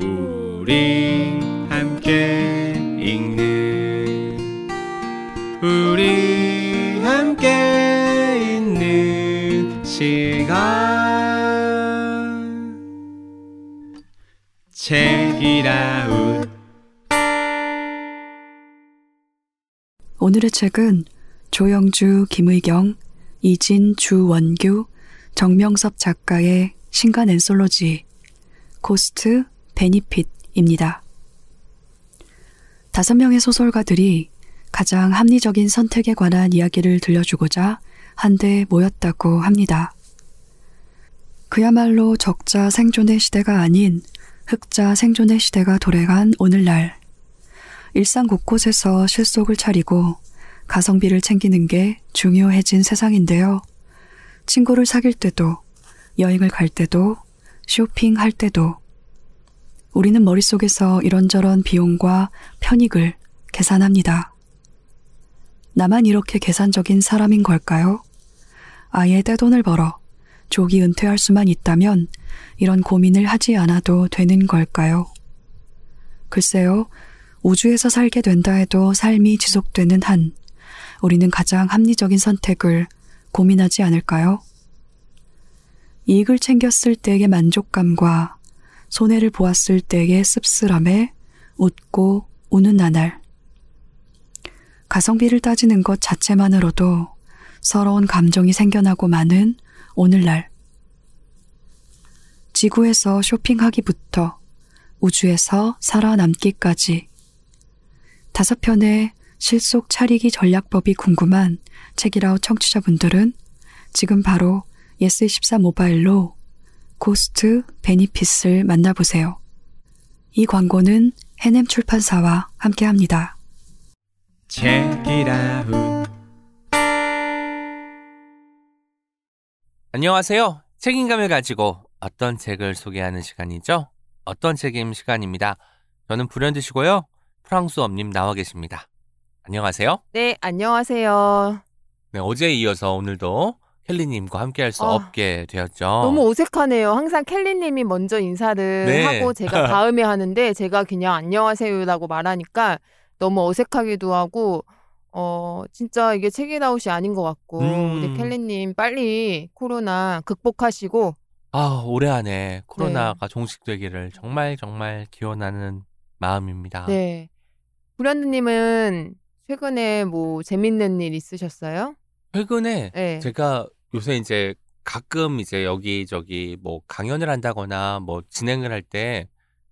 우리 함께 읽는 우리 함께 있는 시간. 책이라웃. 오늘의 책은 조영주, 김의경, 이진, 주원규, 정명섭 작가의 신간 앤솔로지 Cost Benefit입니다. 다섯 명의 소설가들이 가장 합리적인 선택에 관한 이야기를 들려주고자 한데 모였다고 합니다. 그야말로 적자 생존의 시대가 아닌 흑자 생존의 시대가 도래한 오늘날. 일상 곳곳에서 실속을 차리고 가성비를 챙기는 게 중요해진 세상인데요. 친구를 사귈 때도, 여행을 갈 때도, 쇼핑할 때도, 우리는 머릿속에서 이런저런 비용과 편익을 계산합니다. 나만 이렇게 계산적인 사람인 걸까요? 아예 떼돈을 벌어 조기 은퇴할 수만 있다면 이런 고민을 하지 않아도 되는 걸까요? 글쎄요, 우주에서 살게 된다 해도 삶이 지속되는 한 우리는 가장 합리적인 선택을 고민하지 않을까요? 이익을 챙겼을 때의 만족감과 손해를 보았을 때의 씁쓸함에 웃고 우는 나날. 가성비를 따지는 것 자체만으로도 서러운 감정이 생겨나고 마는 오늘날. 지구에서 쇼핑하기부터 우주에서 살아남기까지 다섯 편의 실속 차리기 전략법이 궁금한 책이라우 청취자분들은 지금 바로 예스24 모바일로 Cost Benefit을 만나보세요. 이 광고는 해냄 출판사와 함께합니다. 안녕하세요. 책임감을 가지고 어떤 책을 소개하는 시간이죠? 어떤 책임 시간입니다. 저는 불현듯이고요. 프랑스 엄님 나와 계십니다. 안녕하세요. 네, 안녕하세요. 네, 어제에 이어서 오늘도 켈리님과 함께 할 수 아, 없게 되었죠. 너무 어색하네요. 항상 켈리님이 먼저 인사를 네. 하고 제가 다음에 하는데 제가 그냥 안녕하세요라고 말하니까 너무 어색하기도 하고 어 진짜 이게 책이라웃이 아닌 것 같고 음. 우리 켈리님 빨리 코로나 극복하시고 아, 올해 안에 코로나가 네. 종식되기를 정말 정말 기원하는 마음입니다. 네 불현드님은 최근에 뭐 재밌는 일 있으셨어요? 최근에 네. 제가 요새 이제 가끔 이제 여기저기 뭐 강연을 한다거나 뭐 진행을 할 때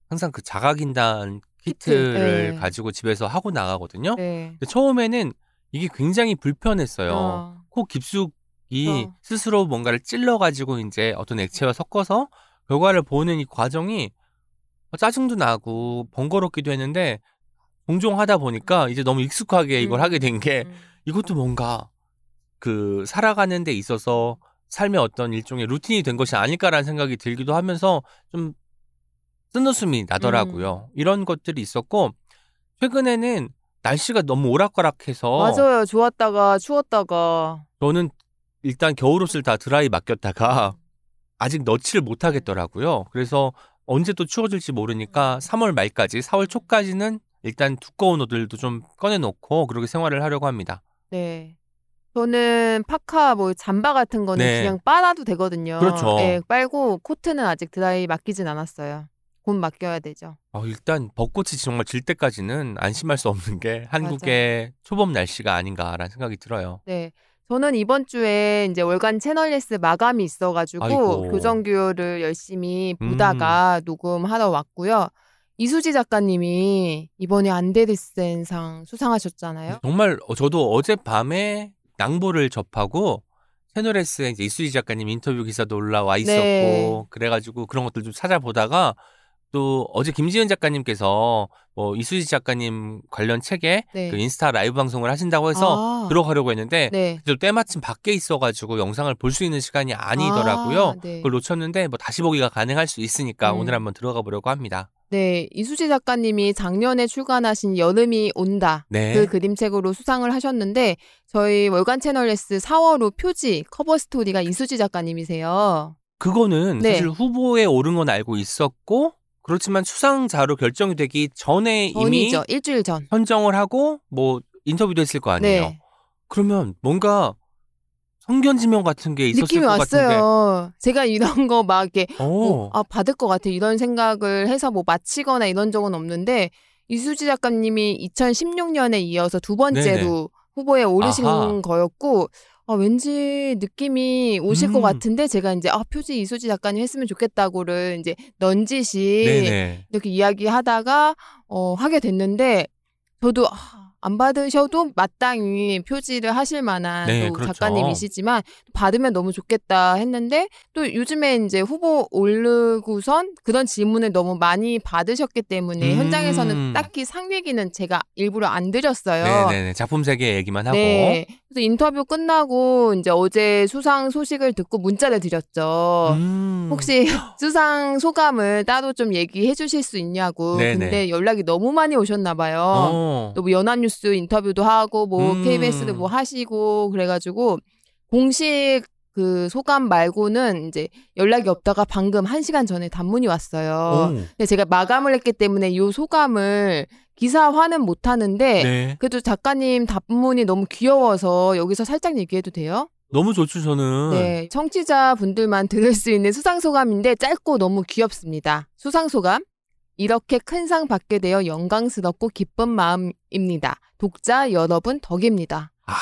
항상 그 자가진단 키트, 키트를 네. 가지고 집에서 하고 나가거든요. 네. 근데 처음에는 이게 굉장히 불편했어요. 어, 코 깊숙이 어. 스스로 뭔가를 찔러가지고 이제 어떤 액체와 섞어서 결과를 보는 이 과정이 짜증도 나고 번거롭기도 했는데 종종 하다 보니까 이제 너무 익숙하게 이걸 음, 하게 된게 음. 이것도 뭔가 그 살아가는 데 있어서 삶의 어떤 일종의 루틴이 된 것이 아닐까라는 생각이 들기도 하면서 좀 쓴웃음이 나더라고요. 이런 것들이 있었고 최근에는 날씨가 너무 오락가락해서 맞아요. 좋았다가 추웠다가 저는 일단 겨울옷을 다 드라이 맡겼다가 아직 넣지를 못하겠더라고요. 그래서 언제 또 추워질지 모르니까 3월 말까지 4월 초까지는 일단 두꺼운 옷들도 좀 꺼내놓고 그렇게 생활을 하려고 합니다. 네. 저는 파카 뭐 잠바 같은 거는 네. 그냥 빨아도 되거든요. 그렇죠. 네, 빨고 코트는 아직 드라이 맡기진 않았어요. 곧 맡겨야 되죠. 어, 일단 벚꽃이 정말 질 때까지는 안심할 수 없는 게 한국의 초봄 날씨가 아닌가라는 생각이 들어요. 네. 저는 이번 주에 이제 월간 채널레스 마감이 있어가지고 아이고. 교정규어를 열심히 음. 보다가 녹음하러 왔고요. 이수지 작가님이 이번에 안데르센상 수상하셨잖아요. 정말 어, 저도 어젯밤에 낭보를 접하고 채널S에 이제 이수지 작가님 인터뷰 기사도 올라와 있었고 네. 그래가지고 그런 것들 좀 찾아보다가 또 어제 김지은 작가님께서 뭐 이수지 작가님 관련 책에 네. 그 인스타 라이브 방송을 하신다고 해서 아. 들어가려고 했는데 네. 저 때마침 밖에 있어가지고 영상을 볼 수 있는 시간이 아니더라고요. 아, 네. 그걸 놓쳤는데 뭐 다시 보기가 가능할 수 있으니까 음. 오늘 한번 들어가 보려고 합니다. 네, 이수지 작가님이 작년에 출간하신 여름이 온다. 네. 그 그림책으로 수상을 하셨는데 저희 월간 채널 S 4월호 표지 커버 스토리가 이수지 작가님이세요. 그거는 네. 사실 후보에 오른 건 알고 있었고 그렇지만 수상자로 결정이 되기 전에 이미 전이죠. 일주일 전. 선정을 하고 뭐 인터뷰도 했을 거 아니에요. 네. 그러면 뭔가 성견지명 같은 게 있었을 느낌이 것 같은데. 왔어요. 제가 이런 거 막 이렇게 오. 어, 아 받을 것 같아 이런 생각을 해서 뭐 마치거나 이런 적은 없는데 이수지 작가님이 2016년에 이어서 두 번째로 네네. 후보에 오르신 아하. 거였고 아, 왠지 느낌이 오실 것 음. 같은데 제가 이제 아 표지 이수지 작가님 했으면 좋겠다고를 이제 넌지시 네네. 이렇게 이야기하다가 어 하게 됐는데 저도 아, 안 받으셔도 마땅히 표지를 하실 만한 네, 또 그렇죠. 작가님이시지만 받으면 너무 좋겠다 했는데 또 요즘에 이제 후보 오르고선 그런 질문을 너무 많이 받으셨기 때문에 음. 현장에서는 딱히 상 얘기는 제가 일부러 안 드렸어요. 네네네. 작품 세계 얘기만 하고. 네. 그래서 인터뷰 끝나고 이제 어제 수상 소식을 듣고 문자를 드렸죠. 음. 혹시 수상 소감을 따로 좀 얘기해 주실 수 있냐고. 네네. 근데 연락이 너무 많이 오셨나 봐요. 어. 또뭐 연합뉴스 인터뷰도 하고 뭐 음. KBS도 뭐 하시고 그래가지고 공식 그 소감 말고는 이제 연락이 없다가 방금 한 시간 전에 단문이 왔어요. 오. 근데 제가 마감을 했기 때문에 이 소감을 기사화는 못 하는데 네. 그래도 작가님 답문이 너무 귀여워서 여기서 살짝 얘기해도 돼요? 너무 좋죠, 저는. 네, 청취자 분들만 들을 수 있는 수상 소감인데 짧고 너무 귀엽습니다. 수상 소감. 이렇게 큰 상 받게 되어 영광스럽고 기쁜 마음입니다. 독자 여러분 덕입니다. 아,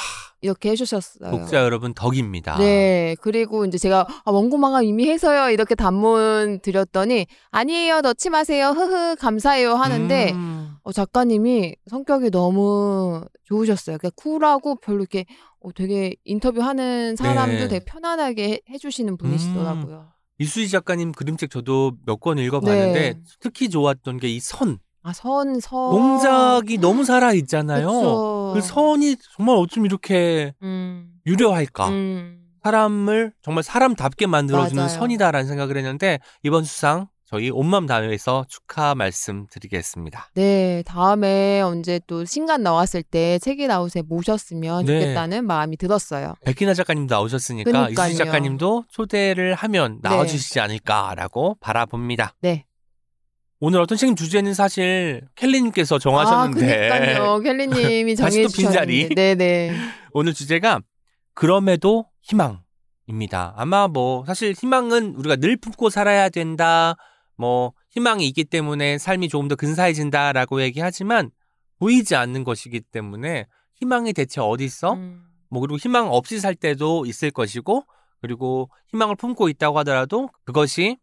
이렇게 해주셨어요. 독자 여러분 덕입니다. 네, 그리고 이제 제가 아, 원고마감 이미 해서요 이렇게 단문 드렸더니 아니에요 넣지 마세요 흐흐 감사해요 하는데 음. 어, 작가님이 성격이 너무 좋으셨어요. 그러니까 쿨하고 별로 이렇게 어, 되게 인터뷰하는 사람도 네. 되게 편안하게 해- 해주시는 분이시더라고요. 이수지 작가님 그림책 저도 몇 권 읽어봤는데 네. 특히 좋았던 게 이 선. 아, 선, 선. 동작이 너무 살아 있잖아요. 그쵸. 그 선이 정말 어쩜 이렇게 음. 유려할까? 음. 사람을 정말 사람답게 만들어주는 맞아요. 선이다라는 생각을 했는데 이번 수상 저희 온맘 단어에서 축하 말씀드리겠습니다. 네, 다음에 언제 또 신간 나왔을 때 책이라웃에 모셨으면 네. 좋겠다는 마음이 들었어요. 백희나 작가님도 나오셨으니까 그러니까요. 이수지 작가님도 초대를 하면 네. 나와주시지 않을까라고 바라봅니다. 네. 오늘 어떤 책 주제는 사실 켈리님께서 정하셨는데 아, 그니까요. 켈리님이 정해주셨는데. 빈자리. 네네. 오늘 주제가 그럼에도 희망 입니다. 아마 뭐 사실 희망은 우리가 늘 품고 살아야 된다. 뭐 희망이 있기 때문에 삶이 조금 더 근사해진다라고 얘기하지만 보이지 않는 것이기 때문에 희망이 대체 어디 있어? 음. 뭐 그리고 희망 없이 살 때도 있을 것이고 그리고 희망을 품고 있다고 하더라도 그것이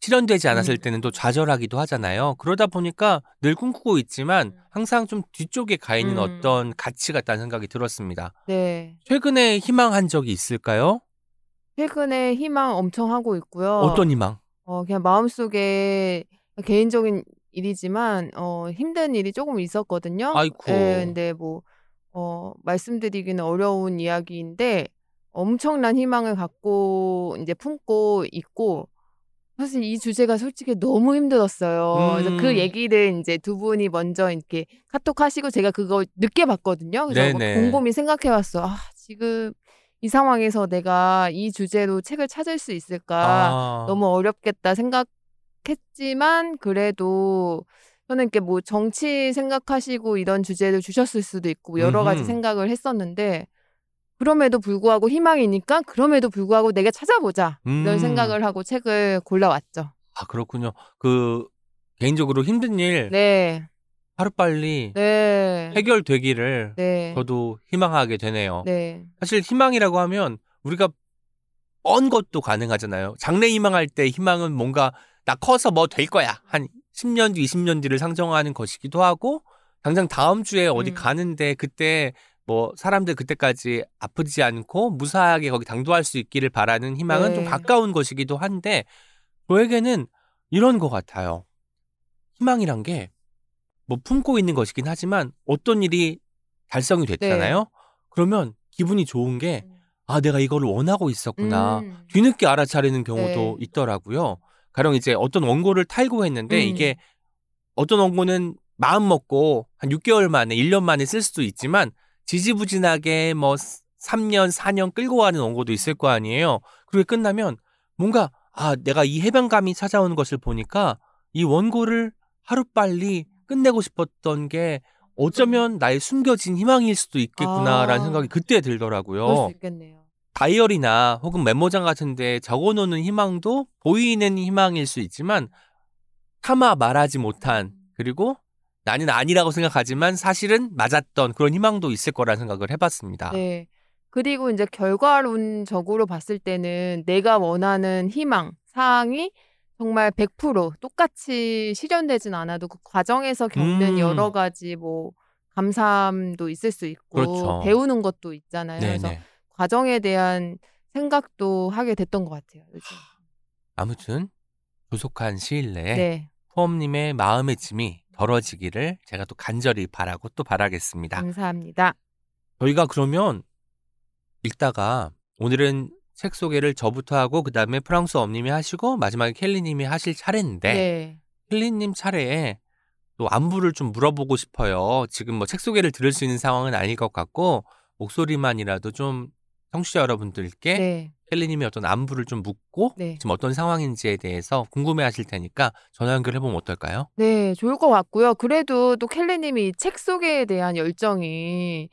실현되지 않았을 음. 때는 또 좌절하기도 하잖아요. 그러다 보니까 늘 꿈꾸고 있지만 음. 항상 좀 뒤쪽에 가 있는 음. 어떤 가치 같다는 생각이 들었습니다. 네. 최근에 희망한 적이 있을까요? 최근에 희망 엄청 하고 있고요. 어떤 희망? 어, 그냥 마음속에 개인적인 일이지만, 어, 힘든 일이 조금 있었거든요. 예, 근데 뭐, 어, 말씀드리기는 어려운 이야기인데, 엄청난 희망을 갖고, 이제 품고 있고, 사실 이 주제가 솔직히 너무 힘들었어요. 그래서 음. 그 얘기를 이제 두 분이 먼저 이렇게 카톡 하시고 제가 그거 늦게 봤거든요. 그래서 네네. 곰곰이 생각해 봤어. 아, 지금 이 상황에서 내가 이 주제로 책을 찾을 수 있을까? 아, 너무 어렵겠다 생각했지만 그래도 저는 이렇게 뭐 정치 생각하시고 이런 주제를 주셨을 수도 있고 여러 가지 음흠. 생각을 했었는데 그럼에도 불구하고 희망이니까 그럼에도 불구하고 내가 찾아보자 이런 음. 생각을 하고 책을 골라왔죠. 아 그렇군요. 그 개인적으로 힘든 일 네, 하루빨리 네, 해결되기를 네, 저도 희망하게 되네요. 네, 사실 희망이라고 하면 우리가 뻔 것도 가능하잖아요. 장래 희망할 때 희망은 뭔가 나 커서 뭐 될 거야. 한 10년 뒤, 20년 뒤를 상정하는 것이기도 하고 당장 다음 주에 어디 음. 가는데 그때 뭐 사람들 그때까지 아프지 않고 무사하게 거기 당도할 수 있기를 바라는 희망은 네. 좀 가까운 것이기도 한데 저에게는 이런 것 같아요. 희망이란 게 뭐 품고 있는 것이긴 하지만 어떤 일이 달성이 됐잖아요. 네. 그러면 기분이 좋은 게 아, 내가 이거를 원하고 있었구나. 음. 뒤늦게 알아차리는 경우도 네. 있더라고요. 가령 이제 어떤 원고를 탈고했는데 음. 이게 어떤 원고는 마음 먹고 한 6개월 만에, 1년 만에 쓸 수도 있지만 지지부진하게 뭐 3년, 4년 끌고 가는 원고도 있을 거 아니에요. 그리고 끝나면 뭔가 아, 내가 이 해방감이 찾아오는 것을 보니까 이 원고를 하루빨리 끝내고 싶었던 게 어쩌면 나의 숨겨진 희망일 수도 있겠구나라는 아. 생각이 그때 들더라고요. 수 있겠네요. 다이어리나 혹은 메모장 같은데 적어놓는 희망도 보이는 희망일 수 있지만 차마 말하지 못한 그리고 나는 아니라고 생각하지만 사실은 맞았던 그런 희망도 있을 거라는 생각을 해봤습니다. 네. 그리고 이제 결과론적으로 봤을 때는 내가 원하는 희망, 사항이 정말 100% 똑같이 실현되진 않아도 그 과정에서 겪는 음. 여러 가지 뭐 감사함도 있을 수 있고 그렇죠. 배우는 것도 있잖아요. 그래서 네네. 과정에 대한 생각도 하게 됐던 것 같아요. 요즘. 아무튼 조속한 시일 내에 네. 포엄님의 마음의 짐이 덜어지기를 제가 또 간절히 바라고 또 바라겠습니다. 감사합니다. 저희가 그러면 읽다가 오늘은 책 소개를 저부터 하고 그 다음에 프랑스 엄님이 하시고 마지막에 켈리님이 하실 차례인데 네. 캘리님 차례에 또 안부를 좀 물어보고 싶어요. 지금 뭐 책 소개를 들을 수 있는 상황은 아닐 것 같고 목소리만이라도 좀 청취자 여러분들께 네. 캘리님의 어떤 안부를 좀 묻고 네. 지금 어떤 상황인지에 대해서 궁금해하실 테니까 전화 연결해 보면 어떨까요? 네, 좋을 것 같고요. 그래도 또 캘리님이 이책 소개에 대한 열정이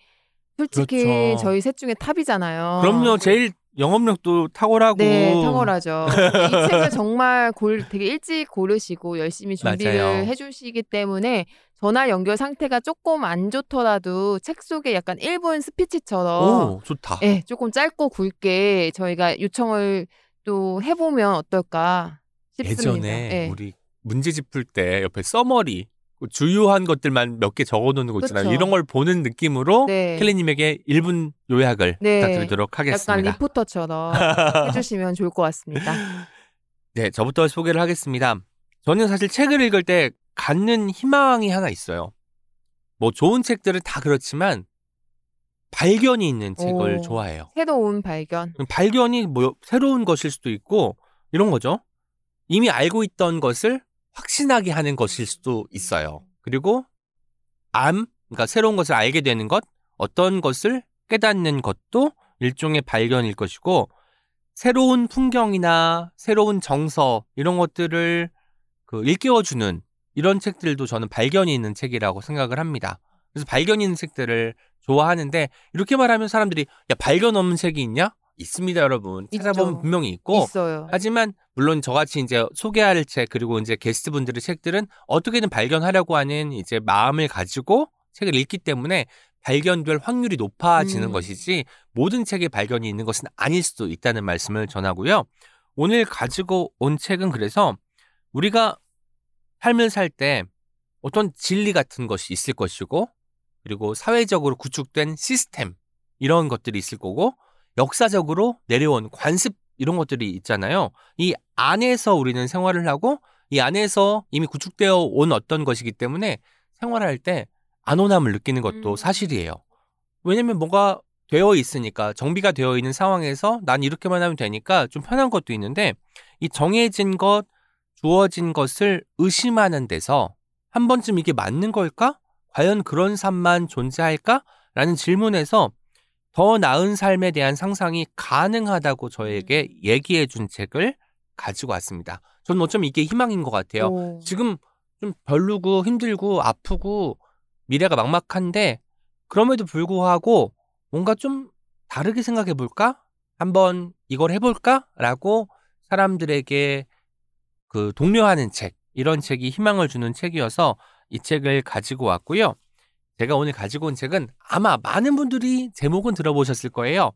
솔직히 그렇죠. 저희 셋 중에 top이잖아요. 그럼요, 제일 영업력도 탁월하고 네, 탁월하죠. 이 책을 정말 골, 되게 일찍 고르시고 열심히 준비를 맞아요. 해주시기 때문에 전화 연결 상태가 조금 안 좋더라도 책 속에 약간 1분 스피치처럼 오 좋다. 네, 조금 짧고 굵게 저희가 요청을 또 해보면 어떨까 싶습니다. 예전에 네. 우리 문제집 풀 때 옆에 써머리 그 주요한 것들만 몇 개 적어놓는 거 있잖아요. 그쵸. 이런 걸 보는 느낌으로 네. 켈리님에게 1분 요약을 네. 부탁드리도록 약간 하겠습니다. 리포터처럼 해주시면 좋을 것 같습니다. 네, 저부터 소개를 하겠습니다. 저는 사실 책을 읽을 때 갖는 희망이 하나 있어요. 뭐 좋은 책들은 다 그렇지만 발견이 있는 책을 오. 좋아해요. 새로운 발견. 발견이 뭐 새로운 것일 수도 있고 이런 거죠. 이미 알고 있던 것을 확신하게 하는 것일 수도 있어요. 그리고 암, 그러니까 새로운 것을 알게 되는 것, 어떤 것을 깨닫는 것도 일종의 발견일 것이고 새로운 풍경이나 새로운 정서 이런 것들을 그 일깨워주는 이런 책들도 저는 발견이 있는 책이라고 생각을 합니다. 그래서 발견 있는 책들을 좋아하는데 이렇게 말하면 사람들이 야 발견 없는 책이 있냐? 있습니다, 여러분. 찾아보면 있죠. 분명히 있고 있어요. 하지만 물론 저같이 이제 소개할 책 그리고 이제 게스트분들의 책들은 어떻게든 발견하려고 하는 이제 마음을 가지고 책을 읽기 때문에 발견될 확률이 높아지는 음. 것이지 모든 책에 발견이 있는 것은 아닐 수도 있다는 말씀을 전하고요. 오늘 가지고 온 책은 그래서 우리가 삶을 살 때 어떤 진리 같은 것이 있을 것이고 그리고 사회적으로 구축된 시스템 이런 것들이 있을 거고 역사적으로 내려온 관습 이런 것들이 있잖아요. 이 안에서 우리는 생활을 하고 이 안에서 이미 구축되어 온 어떤 것이기 때문에 생활할 때 안온함을 느끼는 것도 음. 사실이에요. 왜냐면 뭐가 되어 있으니까 정비가 되어 있는 상황에서 난 이렇게만 하면 되니까 좀 편한 것도 있는데 이 정해진 것, 주어진 것을 의심하는 데서 한 번쯤 이게 맞는 걸까? 과연 그런 삶만 존재할까? 라는 질문에서 더 나은 삶에 대한 상상이 가능하다고 저에게 얘기해 준 책을 가지고 왔습니다. 저는 어쩌면 이게 희망인 것 같아요. 오. 지금 좀 별로고 힘들고 아프고 미래가 막막한데 그럼에도 불구하고 뭔가 좀 다르게 생각해 볼까? 한번 이걸 해볼까? 라고 사람들에게 그 독려하는 책, 이런 책이 희망을 주는 책이어서 이 책을 가지고 왔고요. 제가 오늘 가지고 온 책은 아마 많은 분들이 제목은 들어보셨을 거예요.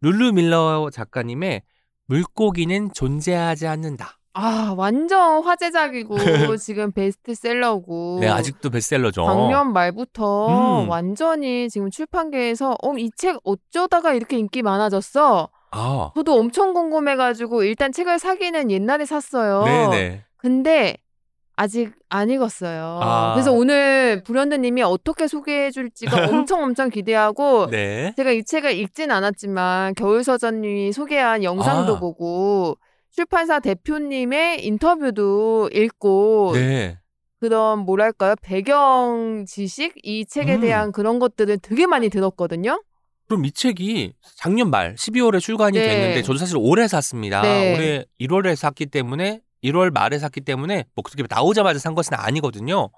룰루 밀러 작가님의 물고기는 존재하지 않는다. 아, 완전 화제작이고 지금 베스트셀러고. 네, 아직도 베스트셀러죠. 작년 말부터 음. 완전히 지금 출판계에서 어, 이 책 어쩌다가 이렇게 인기 많아졌어? 아, 저도 엄청 궁금해가지고 일단 책을 사기는 옛날에 샀어요. 네네. 근데 아직 안 읽었어요. 아. 그래서 오늘 불현드님이 어떻게 소개해 줄지가 엄청 엄청 기대하고 네. 제가 이 책을 읽진 않았지만 겨울서점님이 소개한 영상도 아. 보고 출판사 대표님의 인터뷰도 읽고 네. 그런 뭐랄까요 배경 지식 이 책에 음. 대한 그런 것들을 되게 많이 들었거든요. 그럼 이 책이 작년 말 12월에 출간이 네. 됐는데 저도 사실 올해 샀습니다. 네. 올해 1월에 샀기 때문에 1월 말에 샀기 때문에 뭐 그렇게 나오자마자 산 것은 아니거든요.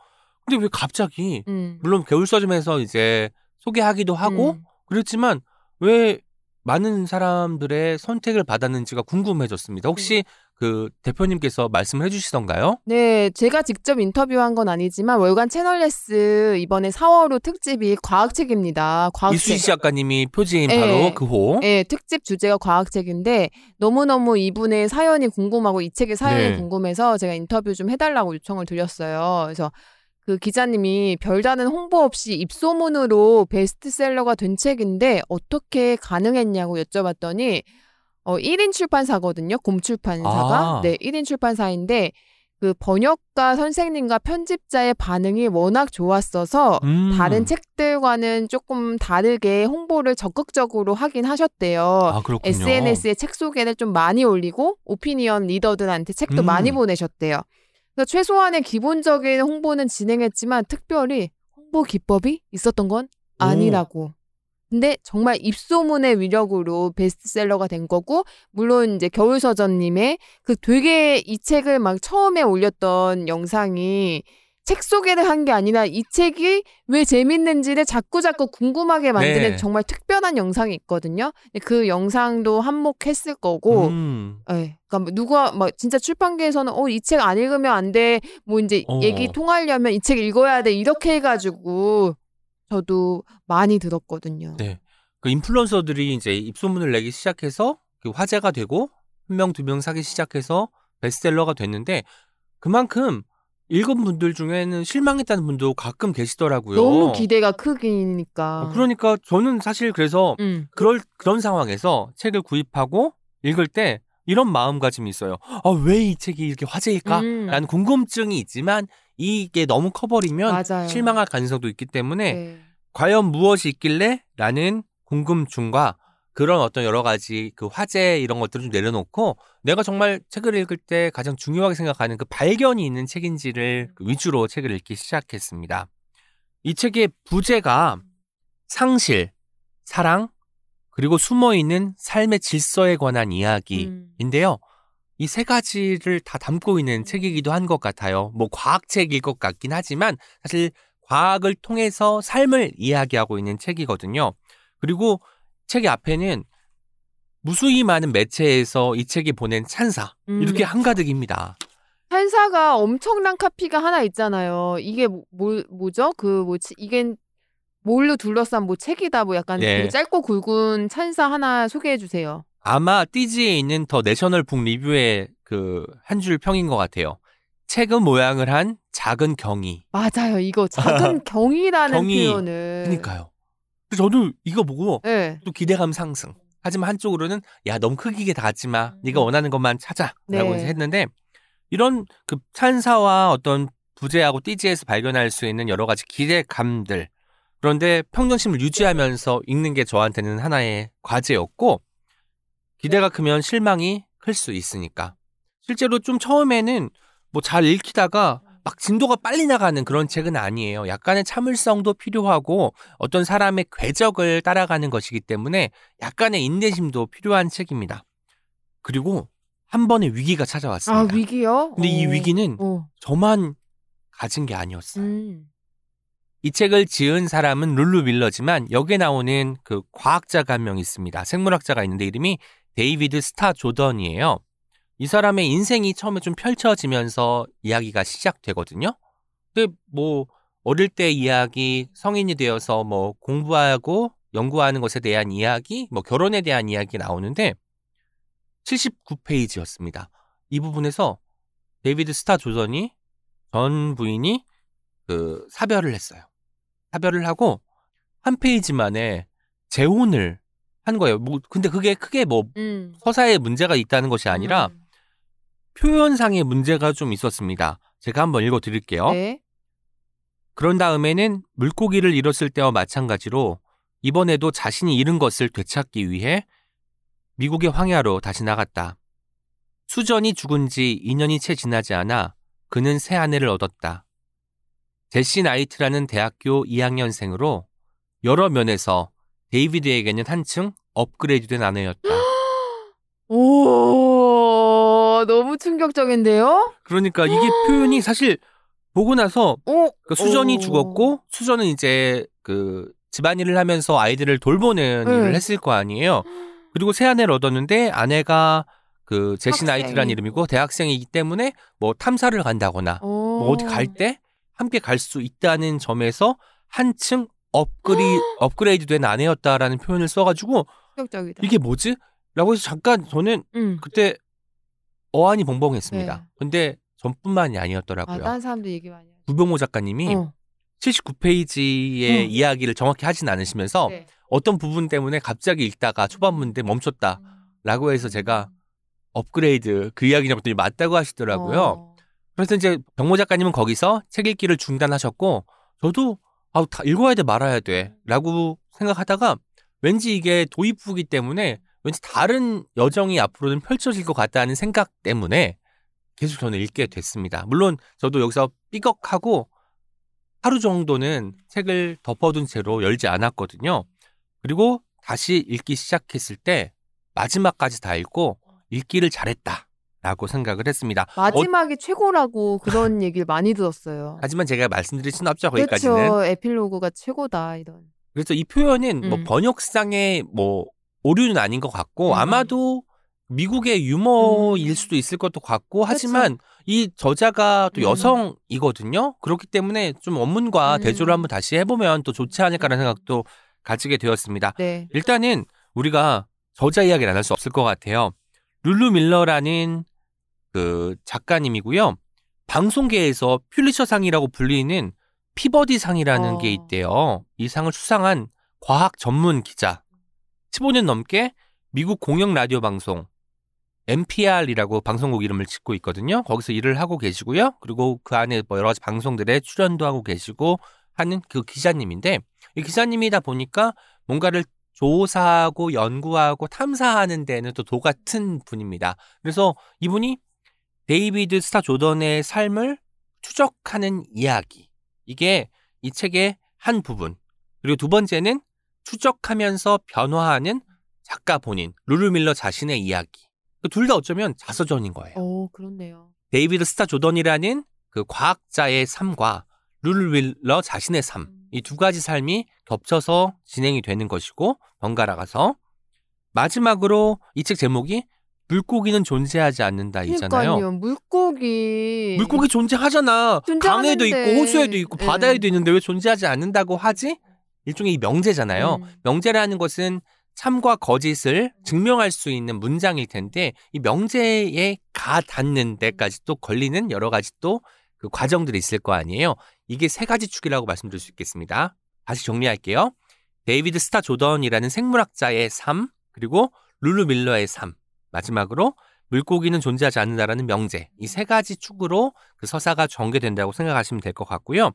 근데 왜 갑자기 음. 물론 겨울 서점에서 이제 소개하기도 하고 음. 그랬지만 왜 많은 사람들의 선택을 받았는지가 궁금해졌습니다. 혹시 그 대표님께서 말씀을 해주시던가요? 네, 제가 직접 인터뷰한 건 아니지만 월간 채널레스 이번에 4월호 특집이 과학책입니다. 과학책. 이수지 작가님이 표지인 네. 바로 그 호. 네, 특집 주제가 과학책인데 너무너무 이분의 사연이 궁금하고 이 책의 사연이 네. 궁금해서 제가 인터뷰 좀 해달라고 요청을 드렸어요. 그래서 그 기자님이 별다른 홍보 없이 입소문으로 베스트셀러가 된 책인데 어떻게 가능했냐고 여쭤봤더니 어 1인 출판사거든요. 곰 출판사가. 아. 네, 1인 출판사인데 그 번역가 선생님과 편집자의 반응이 워낙 좋았어서 음. 다른 책들과는 조금 다르게 홍보를 적극적으로 하긴 하셨대요. 아. SNS에 책 소개를 좀 많이 올리고 오피니언 리더들한테 책도 음. 많이 보내셨대요. 그래서 최소한의 기본적인 홍보는 진행했지만 특별히 홍보 기법이 있었던 건 아니라고. 근데 정말 입소문의 위력으로 베스트셀러가 된 거고 물론 이제 겨울서점님의 그 되게 이 책을 막 처음에 올렸던 영상이 책 소개를 한 게 아니라 이 책이 왜 재밌는지를 자꾸 자꾸 궁금하게 만드는 네. 정말 특별한 영상이 있거든요. 그 영상도 한몫했을 거고, 음. 예. 그러니까 뭐 누가 막 진짜 출판계에서는 어 이 책 안 읽으면 안 돼. 뭐 이제 어. 얘기 통하려면 이 책 읽어야 돼. 이렇게 해가지고 저도 많이 들었거든요. 네. 그 인플루언서들이 이제 입소문을 내기 시작해서 그 화제가 되고 한 명 두명 사기 시작해서 베스트셀러가 됐는데 그만큼 읽은 분들 중에는 실망했다는 분도 가끔 계시더라고요. 너무 기대가 크기니까. 어, 그러니까 저는 사실 그래서 음. 그럴 그런 상황에서 책을 구입하고 읽을 때 이런 마음가짐이 있어요. 아, 왜 이 책이 이렇게 화제일까? 음. 라는 궁금증이 있지만 이게 너무 커버리면 맞아요. 실망할 가능성도 있기 때문에 네. 과연 무엇이 있길래? 라는 궁금증과 그런 어떤 여러 가지 그 화제 이런 것들을 좀 내려놓고 내가 정말 책을 읽을 때 가장 중요하게 생각하는 그 발견이 있는 책인지를 그 위주로 책을 읽기 시작했습니다. 이 책의 부제가 상실, 사랑, 그리고 숨어 있는 삶의 질서에 관한 이야기인데요. 음. 이세 가지를 다 담고 있는 책이기도 한 것 같아요. 뭐 과학책일 것 같긴 하지만 사실 과학을 통해서 삶을 이야기하고 있는 책이거든요. 그리고 책의 앞에는 무수히 많은 매체에서 이 책이 보낸 찬사 음. 이렇게 한가득입니다. 한사가 엄청난 카피가 하나 있잖아요. 이게 뭐, 뭐 뭐 죠? 그 뭐 이게 뭘로 둘러싼 뭐 책이다 뭐 약간 네. 짧고 굵은 찬사 하나 소개해 주세요. 아마 띠지에 있는 더 내셔널 북 리뷰의 그 한 줄 평인 것 같아요. 책은 모양을 한 작은 경이. 맞아요. 이거 작은 경이라는 경이. 표현을. 그러니까요. 저도 이거 보고 네. 또 기대감 상승. 하지만 한쪽으로는 야 너무 크기게 다 하지 마. 네가 원하는 것만 찾아라고 네. 했는데 이런 그 찬사와 어떤 부제하고 띠지에서 발견할 수 있는 여러 가지 기대감들. 그런데 평정심을 유지하면서 읽는 게 저한테는 하나의 과제였고 기대가 크면 실망이 클 수 있으니까. 실제로 좀 처음에는 뭐 잘 읽히다가 막 진도가 빨리 나가는 그런 책은 아니에요. 약간의 참을성도 필요하고 어떤 사람의 궤적을 따라가는 것이기 때문에 약간의 인내심도 필요한 책입니다. 그리고 한 번의 위기가 아 찾아왔습니다. 위기요? 근데 이 어. 위기는 어. 저만 가진 게 아니었어요. 음. 이 책을 지은 사람은 룰루 밀러지만 여기에 나오는 그 과학자가 한 명 있습니다. 생물학자가 있는데 이름이 데이비드 스타 조던이에요. 이 사람의 인생이 처음에 좀 펼쳐지면서 이야기가 시작되거든요. 근데 뭐 어릴 때 이야기, 성인이 되어서 뭐 공부하고 연구하는 것에 대한 이야기, 뭐 결혼에 대한 이야기 나오는데 79페이지였습니다. 이 부분에서 데이비드 스타 조던이 전 부인이 그 사별을 했어요. 사별을 하고 한 페이지 만에 재혼을 한 거예요. 뭐 근데 그게 크게 뭐 음. 서사에 문제가 있다는 것이 아니라 음. 표현상의 문제가 좀 있었습니다. 제가 한번 읽어 드릴게요. 네. 그런 다음에는 물고기를 잃었을 때와 마찬가지로 이번에도 자신이 잃은 것을 되찾기 위해 미국의 황야로 다시 나갔다. 수전이 죽은 지 2년이 채 지나지 않아 그는 새 아내를 얻었다. 제시 나이트라는 대학교 2학년생으로 여러 면에서 데이비드에게는 한층 업그레이드된 아내였다. 오 와, 너무 충격적인데요? 그러니까 이게 표현이 사실 보고 나서 어? 그 수전이 오. 죽었고 수전은 이제 그 집안일을 하면서 아이들을 돌보는 네. 일을 했을 거 아니에요. 그리고 새 아내를 얻었는데 아내가 그 제시 학생. 나이트라는 이름이고 대학생이기 때문에 뭐 탐사를 간다거나 어. 뭐 어디 갈 때 함께 갈 수 있다는 점에서 한층 업그레이 업그레이드된 아내였다라는 표현을 써가지고 충격적이다. 이게 뭐지? 라고 해서 잠깐 저는 응. 그때 어안이 벙벙했습니다. 네. 근데 전뿐만이 아, 아니었더라고요. 다른 사람도 얘기 많이 하죠. 구병호 작가님이 어. 79페이지의 응. 이야기를 정확히 하진 않으시면서 네. 어떤 부분 때문에 갑자기 읽다가 초반문인데 멈췄다라고 해서 제가 업그레이드 그 이야기냐 봤더니 맞다고 하시더라고요. 어. 그래서 이제 병모 작가님은 거기서 책 읽기를 중단하셨고 저도 아, 다 읽어야 돼 말아야 돼라고 생각하다가 왠지 이게 도입부기 때문에 왠지 다른 여정이 앞으로는 펼쳐질 것 같다는 생각 때문에 계속 저는 읽게 됐습니다. 물론 저도 여기서 삐걱하고 하루 정도는 책을 덮어둔 채로 열지 않았거든요. 그리고 다시 읽기 시작했을 때 마지막까지 다 읽고 읽기를 잘했다 라고 생각을 했습니다. 어, 마지막이 최고라고 그런 얘기를 많이 들었어요. 하지만 제가 말씀드릴 수는 없죠 거기까지는. 그렇죠. 에필로그가 최고다 이런. 그래서 이 표현은 뭐 음. 번역상의 뭐 오류는 아닌 것 같고 음. 아마도 미국의 유머일 음. 수도 있을 것도 같고 하지만 이 저자가 또 음. 여성이거든요. 그렇기 때문에 좀 원문과 음. 대조를 한번 다시 해보면 또 좋지 않을까라는 생각도 가지게 되었습니다. 네. 일단은 우리가 저자 이야기를 안 할 수 없을 것 같아요. 룰루 밀러라는 그 작가님이고요. 방송계에서 퓰리처상이라고 불리는 피버디상이라는 어. 게 있대요. 이 상을 수상한 과학 전문 기자. 15년 넘게 미국 공영 라디오 방송 NPR이라고 방송국 이름을 짓고 있거든요. 거기서 일을 하고 계시고요. 그리고 그 안에 뭐 여러 가지 방송들에 출연도 하고 계시고 하는 그 기자님인데 이 기자님이다 보니까 뭔가를 조사하고 연구하고 탐사하는 데는 또 도가 튼 분입니다. 그래서 이분이 데이비드 스타 조던의 삶을 추적하는 이야기. 이게 이 책의 한 부분. 그리고 두 번째는 추적하면서 변화하는 작가 본인, 룰루 밀러 자신의 이야기. 둘다 어쩌면 자서전인 거예요. 오, 그렇네요. 데이비드 스타 조던이라는 그 과학자의 삶과 룰루 밀러 자신의 삶. 이두 가지 삶이 겹쳐서 진행이 되는 것이고 번갈아가서 마지막으로 이 책 제목이 물고기는 존재하지 않는다이잖아요. 그러니까요. 물고기. 물고기 존재하잖아. 강에도 존재하는데. 있고 호수에도 있고 네. 바다에도 있는데 왜 존재하지 않는다고 하지? 일종의 이 명제잖아요. 음. 명제라는 것은 참과 거짓을 증명할 수 있는 문장일 텐데 이 명제에 가 닿는 데까지 또 걸리는 여러 가지 또 그 과정들이 있을 거 아니에요. 이게 세 가지 축이라고 말씀드릴 수 있겠습니다. 다시 정리할게요. 데이비드 스타 조던이라는 생물학자의 삶, 그리고 룰루 밀러의 삶, 마지막으로 물고기는 존재하지 않는다라는 명제. 이 세 가지 축으로 그 서사가 전개된다고 생각하시면 될 것 같고요.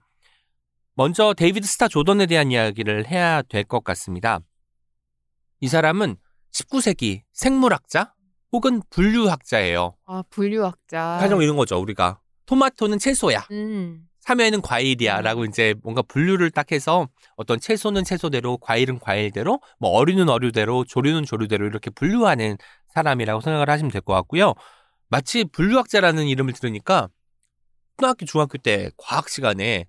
먼저 데이비드 스타 조던에 대한 이야기를 해야 될 것 같습니다. 이 사람은 19세기 생물학자 혹은 분류학자예요. 아, 분류학자. 가령 이런 거죠, 우리가. 토마토는 채소야. 음. 참외는 과일이야. 라고 이제 뭔가 분류를 딱 해서 어떤 채소는 채소대로, 과일은 과일대로, 뭐 어류는 어류대로, 조류는 조류대로 이렇게 분류하는 사람이라고 생각을 하시면 될 것 같고요. 마치 분류학자라는 이름을 들으니까 초등학교, 중학교 때 과학 시간에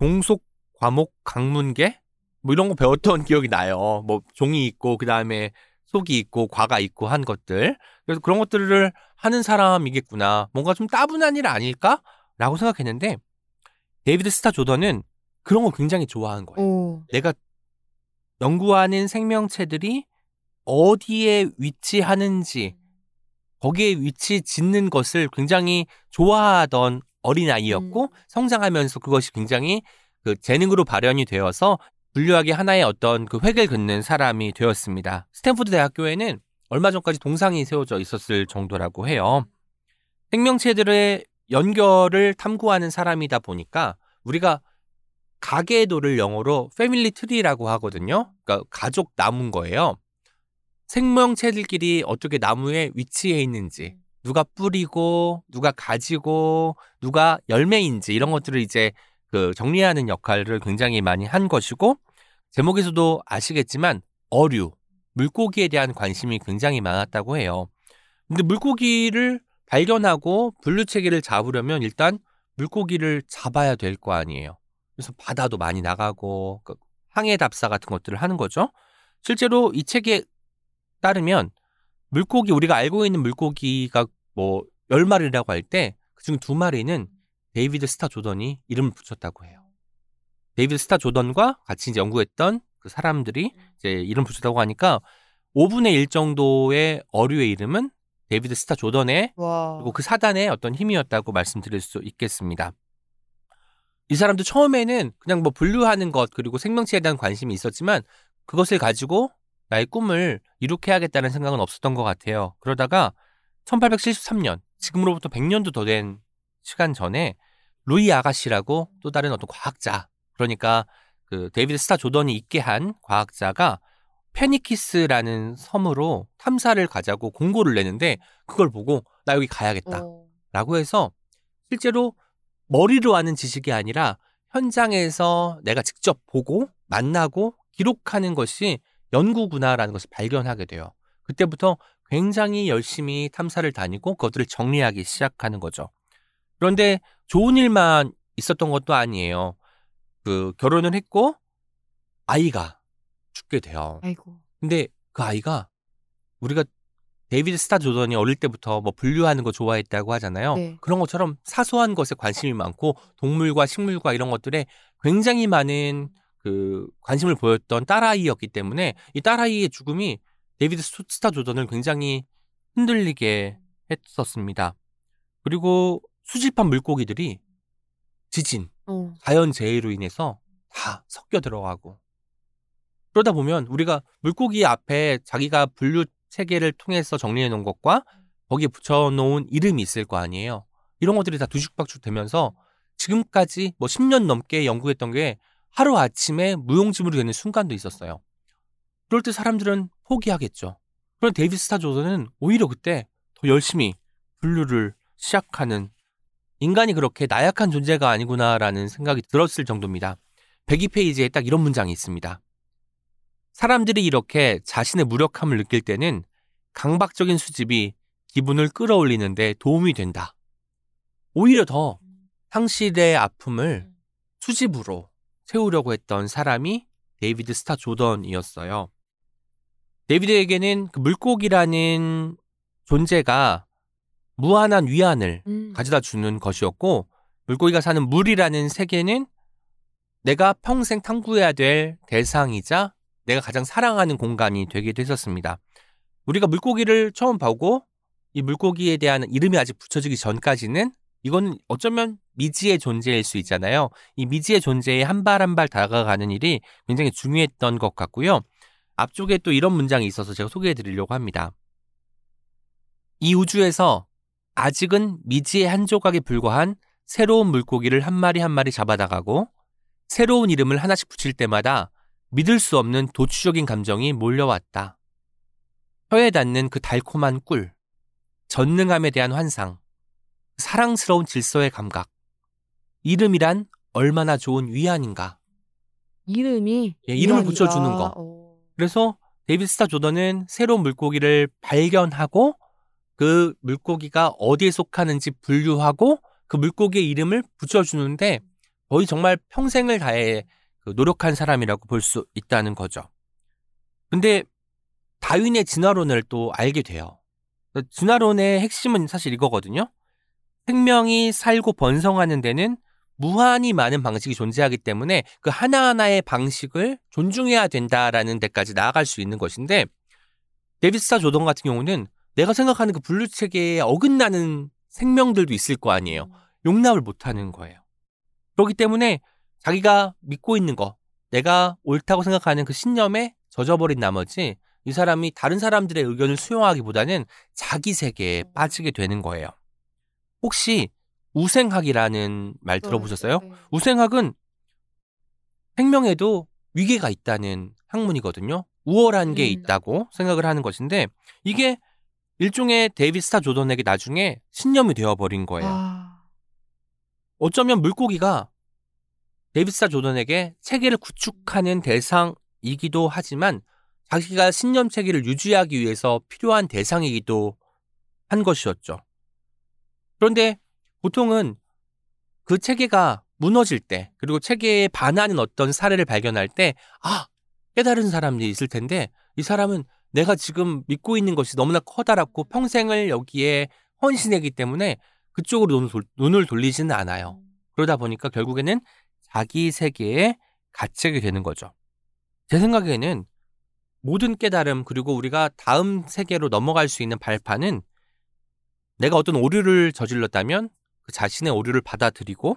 종속 과목 강문계 뭐 이런 거 배웠던 기억이 나요. 뭐 종이 있고 그 다음에 속이 있고 과가 있고 한 것들. 그래서 그런 것들을 하는 사람이겠구나. 뭔가 좀 따분한 일 아닐까? 라고 생각했는데 데이비드 스타 조던은 그런 거 굉장히 좋아하는 거예요. 오. 내가 연구하는 생명체들이 어디에 위치하는지 거기에 위치 짓는 것을 굉장히 좋아하던 어린아이였고 음. 성장하면서 그것이 굉장히 그 재능으로 발현이 되어서 분류학의 하나의 어떤 그 획을 긋는 사람이 되었습니다. 스탠포드 대학교에는 얼마 전까지 동상이 세워져 있었을 정도라고 해요. 생명체들의 연결을 탐구하는 사람이다 보니까 우리가 가계도를 영어로 family tree라고 하거든요. 그러니까 가족 나무인 거예요. 생명체들끼리 어떻게 나무에 위치해 있는지, 누가 뿌리고, 누가 가지고, 누가 열매인지 이런 것들을 이제 그 정리하는 역할을 굉장히 많이 한 것이고, 제목에서도 아시겠지만 어류, 물고기에 대한 관심이 굉장히 많았다고 해요. 근데 물고기를 발견하고 분류 체계를 잡으려면 일단 물고기를 잡아야 될 거 아니에요. 그래서 바다도 많이 나가고 그 항해 답사 같은 것들을 하는 거죠. 실제로 이 책에 따르면 물고기 우리가 알고 있는 물고기가 뭐 10마리라고 할 때 그중 두 마리는 데이비드 스타 조던이 이름을 붙였다고 해요. 데이비드 스타 조던과 같이 이제 연구했던 그 사람들이 이제 이름 붙였다고 하니까 5분의 1 정도의 어류의 이름은 데이비드 스타 조던의 와. 그리고 그 사단의 어떤 힘이었다고 말씀드릴 수 있겠습니다. 이 사람도 처음에는 그냥 뭐 분류하는 것 그리고 생명체에 대한 관심이 있었지만 그것을 가지고 나의 꿈을 이룩해야겠다는 생각은 없었던 것 같아요. 그러다가 1873년 지금으로부터 100년도 더 된 시간 전에 루이 아가시라고 또 다른 어떤 과학자 그러니까 그 데이비드 스타 조던이 있게 한 과학자가 페니키스라는 섬으로 탐사를 가자고 공고를 내는데 그걸 보고 나 여기 가야겠다. 어. 라고 해서 실제로 머리로 아는 지식이 아니라 현장에서 내가 직접 보고 만나고 기록하는 것이 연구구나라는 것을 발견하게 돼요. 그때부터 굉장히 열심히 탐사를 다니고 그것들을 정리하기 시작하는 거죠. 그런데 좋은 일만 있었던 것도 아니에요. 그 결혼을 했고 아이가 죽게 돼요. 아이고. 근데 그 아이가 우리가 데이비드 스타 조던이 어릴 때부터 뭐 분류하는 거 좋아했다고 하잖아요. 네. 그런 것처럼 사소한 것에 관심이 많고 동물과 식물과 이런 것들에 굉장히 많은 그 관심을 보였던 딸아이였기 때문에 이 딸아이의 죽음이 데이비드 스- 스타 조던을 굉장히 흔들리게 했었습니다. 그리고 수집한 물고기들이 지진, 어. 자연재해로 인해서 다 섞여 들어가고 그러다 보면 우리가 물고기 앞에 자기가 분류 체계를 통해서 정리해 놓은 것과 거기에 붙여놓은 이름이 있을 거 아니에요. 이런 것들이 다 뒤죽박죽 되면서 지금까지 뭐 10년 넘게 연구했던 게 하루 아침에 무용지물이 되는 순간도 있었어요. 그럴 때 사람들은 포기하겠죠. 그런데 데이비드 스타 조던은 오히려 그때 더 열심히 분류를 시작하는 인간이 그렇게 나약한 존재가 아니구나라는 생각이 들었을 정도입니다. 102페이지에 딱 이런 문장이 있습니다. 사람들이 이렇게 자신의 무력함을 느낄 때는 강박적인 수집이 기분을 끌어올리는데 도움이 된다. 오히려 더 상실의 아픔을 수집으로 채우려고 했던 사람이 데이비드 스타 조던이었어요. 데이비드에게는 그 물고기라는 존재가 무한한 위안을 음. 가져다 주는 것이었고 물고기가 사는 물이라는 세계는 내가 평생 탐구해야 될 대상이자 내가 가장 사랑하는 공간이 되기도 했었습니다. 우리가 물고기를 처음 보고 이 물고기에 대한 이름이 아직 붙여지기 전까지는 이거는 어쩌면 미지의 존재일 수 있잖아요. 이 미지의 존재에 한 발 한 발 다가가는 일이 굉장히 중요했던 것 같고요. 앞쪽에 또 이런 문장이 있어서 제가 소개해 드리려고 합니다. 이 우주에서 아직은 미지의 한 조각에 불과한 새로운 물고기를 한 마리 한 마리 잡아다가고 새로운 이름을 하나씩 붙일 때마다 믿을 수 없는 도취적인 감정이 몰려왔다. 혀에 닿는 그 달콤한 꿀, 전능함에 대한 환상, 사랑스러운 질서의 감각. 이름이란 얼마나 좋은 위안인가. 이름이 예, 이름을 이란이다. 붙여주는 거. 어. 그래서 데이비드 스타 조던은 새로운 물고기를 발견하고 그 물고기가 어디에 속하는지 분류하고 그 물고기의 이름을 붙여주는데 거의 정말 평생을 다해 그 노력한 사람이라고 볼 수 있다는 거죠. 근데 다윈의 진화론을 또 알게 돼요. 그 진화론의 핵심은 사실 이거거든요. 생명이 살고 번성하는 데는 무한히 많은 방식이 존재하기 때문에 그 하나하나의 방식을 존중해야 된다라는 데까지 나아갈 수 있는 것인데 데비스타 조던 같은 경우는 내가 생각하는 그 분류 체계에 어긋나는 생명들도 있을 거 아니에요. 용납을 못 하는 거예요. 그렇기 때문에 자기가 믿고 있는 거, 내가 옳다고 생각하는 그 신념에 젖어버린 나머지 이 사람이 다른 사람들의 의견을 수용하기보다는 자기 세계에 빠지게 되는 거예요. 혹시 우생학이라는 말 들어보셨어요? 네. 우생학은 생명에도 위계가 있다는 학문이거든요. 우월한 게 음. 있다고 생각을 하는 것인데 이게 일종의 데이비드 스타 조던에게 나중에 신념이 되어버린 거예요. 아. 어쩌면 물고기가 데이비드 스타 조던에게 체계를 구축하는 대상이기도 하지만 자기가 신념 체계를 유지하기 위해서 필요한 대상이기도 한 것이었죠. 그런데 보통은 그 체계가 무너질 때 그리고 체계에 반하는 어떤 사례를 발견할 때 아, 깨달은 사람들이 있을 텐데 이 사람은 내가 지금 믿고 있는 것이 너무나 커다랗고 평생을 여기에 헌신했기 때문에 그쪽으로 돌, 눈을 돌리지는 않아요. 그러다 보니까 결국에는 자기 세계에 갇히게 되는 거죠. 제 생각에는 모든 깨달음 그리고 우리가 다음 세계로 넘어갈 수 있는 발판은 내가 어떤 오류를 저질렀다면 그 자신의 오류를 받아들이고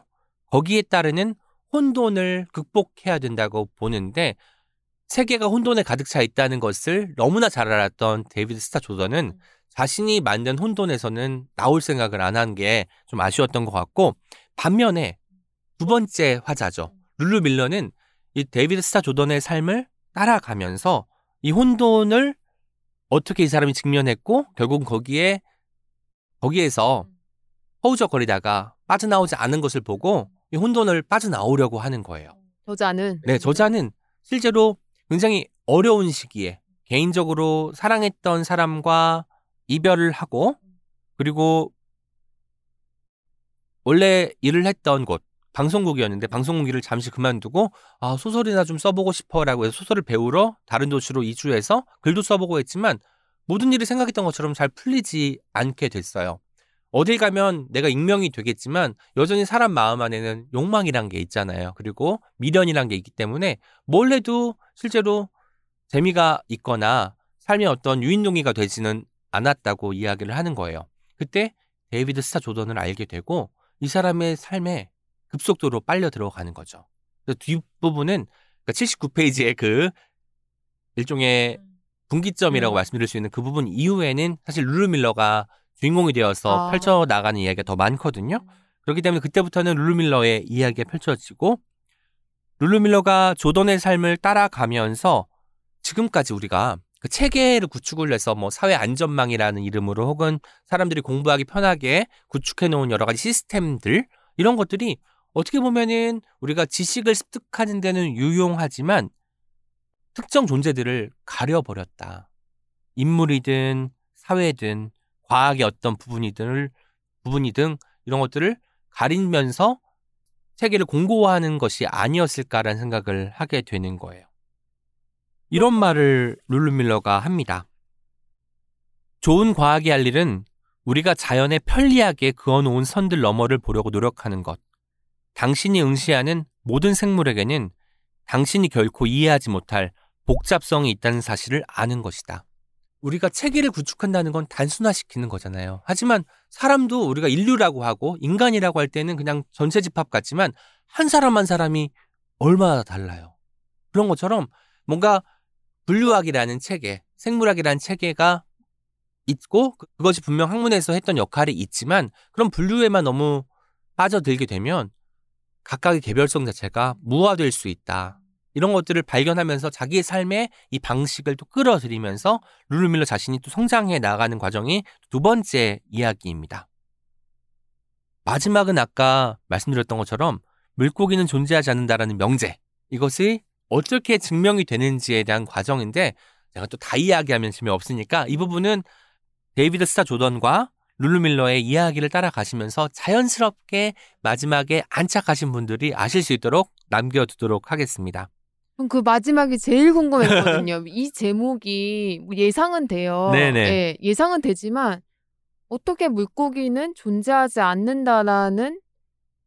거기에 따르는 혼돈을 극복해야 된다고 보는데 세계가 혼돈에 가득 차 있다는 것을 너무나 잘 알았던 데이비드 스타 조던은 자신이 만든 혼돈에서는 나올 생각을 안 한 게 좀 아쉬웠던 것 같고 반면에 두 번째 화자죠. 룰루 밀러는 이 데이비드 스타 조던의 삶을 따라가면서 이 혼돈을 어떻게 이 사람이 직면했고 결국 거기에 거기에서 허우적거리다가 빠져나오지 않은 것을 보고 이 혼돈을 빠져나오려고 하는 거예요. 저자는 네, 저자는 실제로 굉장히 어려운 시기에 개인적으로 사랑했던 사람과 이별을 하고 그리고 원래 일을 했던 곳 방송국이었는데 방송국 일을 잠시 그만두고 아 소설이나 좀 써보고 싶어라고 해서 소설을 배우러 다른 도시로 이주해서 글도 써보고 했지만 모든 일이 생각했던 것처럼 잘 풀리지 않게 됐어요. 어딜 가면 내가 익명이 되겠지만 여전히 사람 마음 안에는 욕망이란 게 있잖아요. 그리고 미련이란 게 있기 때문에 뭘 해도 실제로 재미가 있거나 삶의 어떤 유인동기가 되지는 않았다고 이야기를 하는 거예요. 그때 데이비드 스타 조던을 알게 되고 이 사람의 삶에 급속도로 빨려 들어가는 거죠. 뒷부분은 그러니까 79페이지의 그 일종의 분기점이라고 음. 말씀드릴 수 있는 그 부분 이후에는 사실 룰루 밀러가 주인공이 되어서 아. 펼쳐 나가는 이야기가 더 많거든요. 그렇기 때문에 그때부터는 룰루 밀러의 이야기가 펼쳐지고 룰루 밀러가 조던의 삶을 따라가면서 지금까지 우리가 그 체계를 구축을 해서 뭐 사회 안전망이라는 이름으로 혹은 사람들이 공부하기 편하게 구축해 놓은 여러 가지 시스템들 이런 것들이 어떻게 보면은 우리가 지식을 습득하는 데는 유용하지만 특정 존재들을 가려버렸다. 인물이든 사회든 과학의 어떤 부분이든 부분이든 이런 것들을 가리면서 세계를 공고화하는 것이 아니었을까라는 생각을 하게 되는 거예요. 이런 말을 룰루밀러가 합니다. 좋은 과학이 할 일은 우리가 자연에 편리하게 그어놓은 선들 너머를 보려고 노력하는 것. 당신이 응시하는 모든 생물에게는 당신이 결코 이해하지 못할 복잡성이 있다는 사실을 아는 것이다. 우리가 체계를 구축한다는 건 단순화시키는 거잖아요. 하지만 사람도 우리가 인류라고 하고 인간이라고 할 때는 그냥 전체 집합 같지만 한 사람 한 사람이 얼마나 달라요. 그런 것처럼 뭔가 분류학이라는 체계, 생물학이라는 체계가 있고 그- 그것이 분명 학문에서 했던 역할이 있지만 그런 분류에만 너무 빠져들게 되면 각각의 개별성 자체가 무화될 수 있다. 이런 것들을 발견하면서 자기의 삶의 이 방식을 또 끌어들이면서 룰루밀러 자신이 또 성장해 나가는 과정이 두 번째 이야기입니다. 마지막은 아까 말씀드렸던 것처럼 물고기는 존재하지 않는다라는 명제. 이것이 어떻게 증명이 되는지에 대한 과정인데 제가 또 다 이야기하면 재미없으니까 이 부분은 데이비드 스타 조던과 룰루밀러의 이야기를 따라가시면서 자연스럽게 마지막에 안착하신 분들이 아실 수 있도록 남겨두도록 하겠습니다. 그럼 그 마지막이 제일 궁금했거든요. 이 제목이 뭐 예상은 돼요. 네네. 예, 예상은 되지만 어떻게 물고기는 존재하지 않는다라는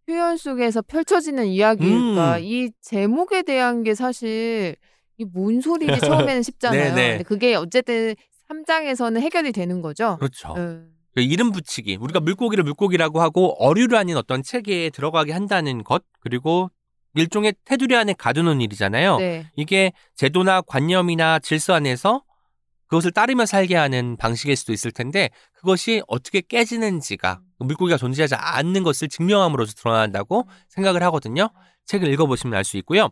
표현 속에서 펼쳐지는 이야기일까? 음. 이 제목에 대한 게 사실 이 뭔 소리지 처음에는 싶잖아요. 네네. 근데 그게 어쨌든 3장에서는 해결이 되는 거죠. 그렇죠. 예. 그 이름 붙이기. 우리가 물고기를 물고기라고 하고 어류를 아닌 어떤 체계에 들어가게 한다는 것. 그리고 일종의 테두리 안에 가두는 일이잖아요. 네. 이게 제도나 관념이나 질서 안에서 그것을 따르며 살게 하는 방식일 수도 있을 텐데 그것이 어떻게 깨지는지가 물고기가 존재하지 않는 것을 증명함으로써 드러난다고 생각을 하거든요. 책을 읽어보시면 알 수 있고요.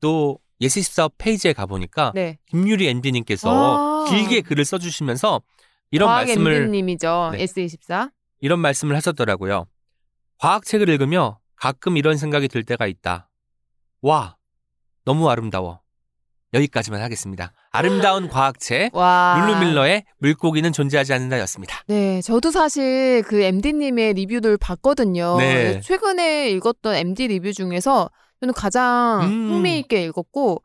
또 예시14 페이지에 가보니까 네. 김유리 앤디님께서 아. 길게 글을 써주시면서 이런 말씀을 MD님이죠. 네. S24. 이런 말씀을 하셨더라고요. 과학책을 읽으며 가끔 이런 생각이 들 때가 있다. 와, 너무 아름다워. 여기까지만 하겠습니다. 아름다운 과학책 와. 룰루밀러의 물고기는 존재하지 않는다였습니다. 네, 저도 사실 그 MD님의 리뷰를 봤거든요. 네. 최근에 읽었던 MD 리뷰 중에서 저는 가장 음. 흥미있게 읽었고,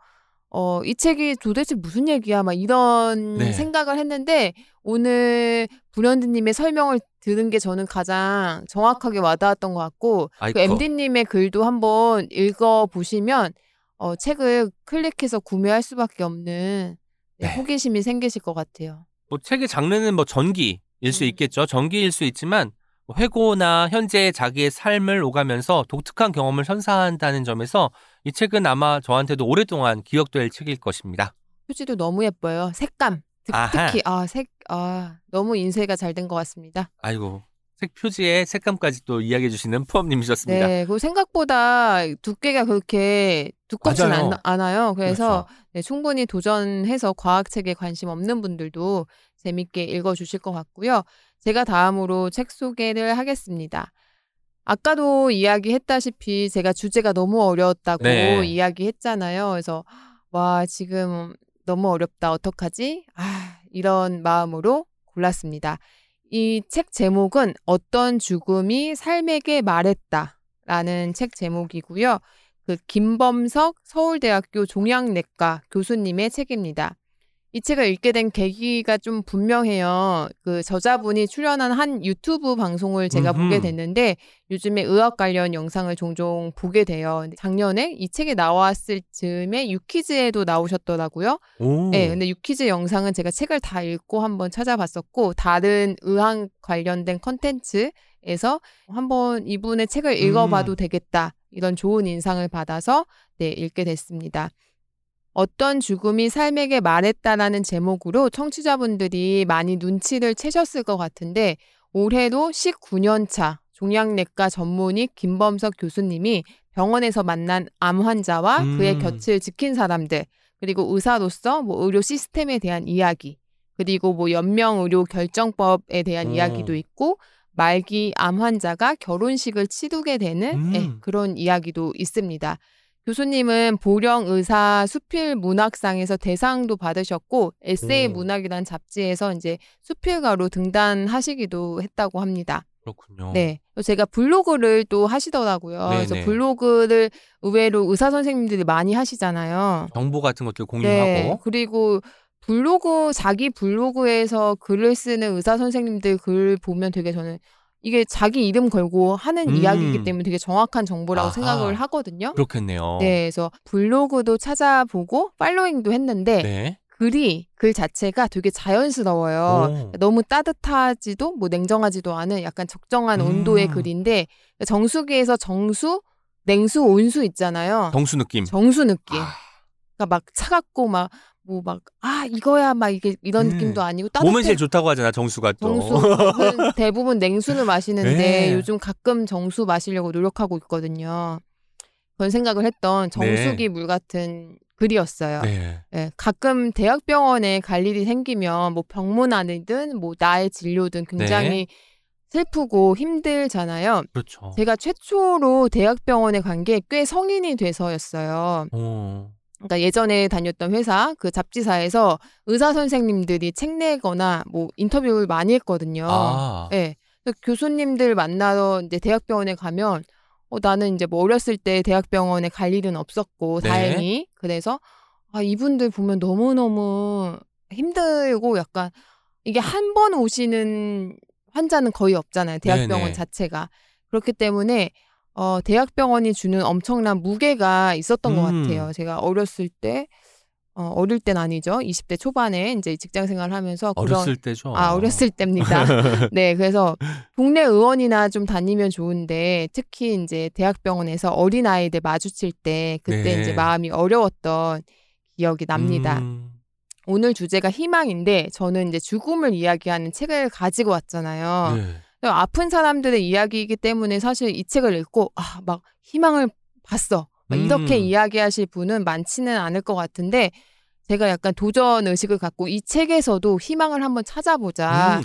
어, 이 책이 도대체 무슨 얘기야? 막 이런 네. 생각을 했는데, 오늘 불현드님의 설명을 들은 게 저는 가장 정확하게 와닿았던 것 같고, 아이고. 그 MD님의 글도 한번 읽어보시면, 어, 책을 클릭해서 구매할 수밖에 없는 네, 네. 호기심이 생기실 것 같아요. 뭐 책의 장르는 뭐 전기일 수 음. 있겠죠. 전기일 수 있지만 뭐 회고나 현재 자기의 삶을 오가면서 독특한 경험을 선사한다는 점에서 이 책은 아마 저한테도 오랫동안 기억될 책일 것입니다. 표지도 너무 예뻐요. 색감. 특. 특히 아, 색 아, 너무 인쇄가 잘 된 것 같습니다. 아이고 책 표지에 색감까지 또 이야기해 주시는 푸엄님이셨습니다. 네, 그리고 생각보다 두께가 그렇게 두껍진. 않, 않아요. 그래서 그렇죠. 네, 충분히 도전해서 과학책에 관심 없는 분들도 재밌게 읽어주실 것 같고요. 제가 다음으로 책 소개를 하겠습니다. 아까도 이야기했다시피 제가 주제가 너무 어려웠다고 네. 이야기했잖아요. 그래서 와 지금 너무 어렵다 어떡하지? 아 이런 마음으로 골랐습니다. 이 책 제목은 어떤 죽음이 삶에게 말했다라는 책 제목이고요. 그 김범석 서울대학교 종양내과 교수님의 책입니다. 이 책을 읽게 된 계기가 좀 분명해요. 그 저자분이 출연한 한 유튜브 방송을 제가 음흠. 보게 됐는데 요즘에 의학 관련 영상을 종종 보게 돼요. 작년에 이 책이 나왔을 즈음에 유키즈에도 나오셨더라고요. 오. 네, 근데 유키즈 영상은 제가 책을 다 읽고 한번 찾아봤었고 다른 의학 관련된 컨텐츠에서 한번 이분의 책을 읽어봐도 음. 되겠다 이런 좋은 인상을 받아서 네 읽게 됐습니다. 어떤 죽음이 삶에게 말했다라는 제목으로 청취자분들이 많이 눈치를 채셨을 것 같은데 올해도 19년 차 종양내과 전문의 김범석 교수님이 병원에서 만난 암 환자와 음. 그의 곁을 지킨 사람들 그리고 의사로서 뭐 의료 시스템에 대한 이야기 그리고 뭐 연명 의료 결정법에 대한 오. 이야기도 있고 말기 암 환자가 결혼식을 치르게 되는 음. 예, 그런 이야기도 있습니다. 교수님은 보령 의사 수필 문학상에서 대상도 받으셨고 에세이 오. 문학이라는 잡지에서 이제 수필가로 등단하시기도 했다고 합니다. 그렇군요. 네. 그래서 제가 블로그를 또 하시더라고요. 그래서 네네. 블로그를 의외로 의사 선생님들이 많이 하시잖아요. 정보 같은 것들 네. 공유하고 그리고 블로그 자기 블로그에서 글을 쓰는 의사 선생님들 글 보면 되게 저는 이게 자기 이름 걸고 하는 음. 이야기이기 때문에 되게 정확한 정보라고 아하. 생각을 하거든요. 그렇겠네요. 네, 그래서 블로그도 찾아보고 팔로잉도 했는데 네. 글이 글 자체가 되게 자연스러워요. 오. 너무 따뜻하지도 뭐 냉정하지도 않은 약간 적정한 음. 온도의 글인데 정수기에서 정수, 냉수, 온수 있잖아요. 정수 느낌. 정수 느낌. 아, 그러니까 막 차갑고 막 뭐 막 아 이거야 막 이게 이런 음. 느낌도 아니고 따뜻해. 제일 좋다고 하잖아 정수가 또. 정수는 대부분 냉수를 마시는데 네. 요즘 가끔 정수 마시려고 노력하고 있거든요. 그런 생각을 했던 정수기 물 같은 글이었어요. 네. 예, 가끔 대학병원에 갈 일이 생기면 뭐 병문안이든 뭐 나의 진료든 굉장히 네. 슬프고 힘들잖아요. 그렇죠. 제가 최초로 대학병원에 간 게 꽤 성인이 돼서였어요. 어. 그러니까 예전에 다녔던 회사 그 잡지사에서 의사 선생님들이 책 내거나 뭐 인터뷰를 많이 했거든요. 아. 예. 그래서 교수님들 만나러 이제 대학병원에 가면 어, 나는 이제 뭐 어렸을 때 대학병원에 갈 일은 없었고 네. 다행히 그래서 아 이분들 보면 너무 너무 힘들고 약간 이게 한 번 오시는 환자는 거의 없잖아요 대학병원 네네. 자체가 그렇기 때문에 어 대학병원이 주는 엄청난 무게가 있었던 것 음. 같아요 제가 어렸을 때 어, 어릴 땐 아니죠 20대 초반에 이제 직장 생활을 하면서 그런 어렸을 때죠. 아, 어렸을 때입니다. 네, 그래서 동네 의원이나 좀 다니면 좋은데 특히 이제 대학병원에서 어린 아이들 마주칠 때 그때 네. 이제 마음이 어려웠던 기억이 납니다. 음. 오늘 주제가 희망인데 저는 이제 죽음을 이야기하는 책을 가지고 왔잖아요. 네. 아픈 사람들의 이야기이기 때문에 사실 이 책을 읽고 아, 막 희망을 봤어. 막 이렇게 음. 이야기하실 분은 많지는 않을 것 같은데 제가 약간 도전 의식을 갖고 이 책에서도 희망을 한번 찾아보자. 음.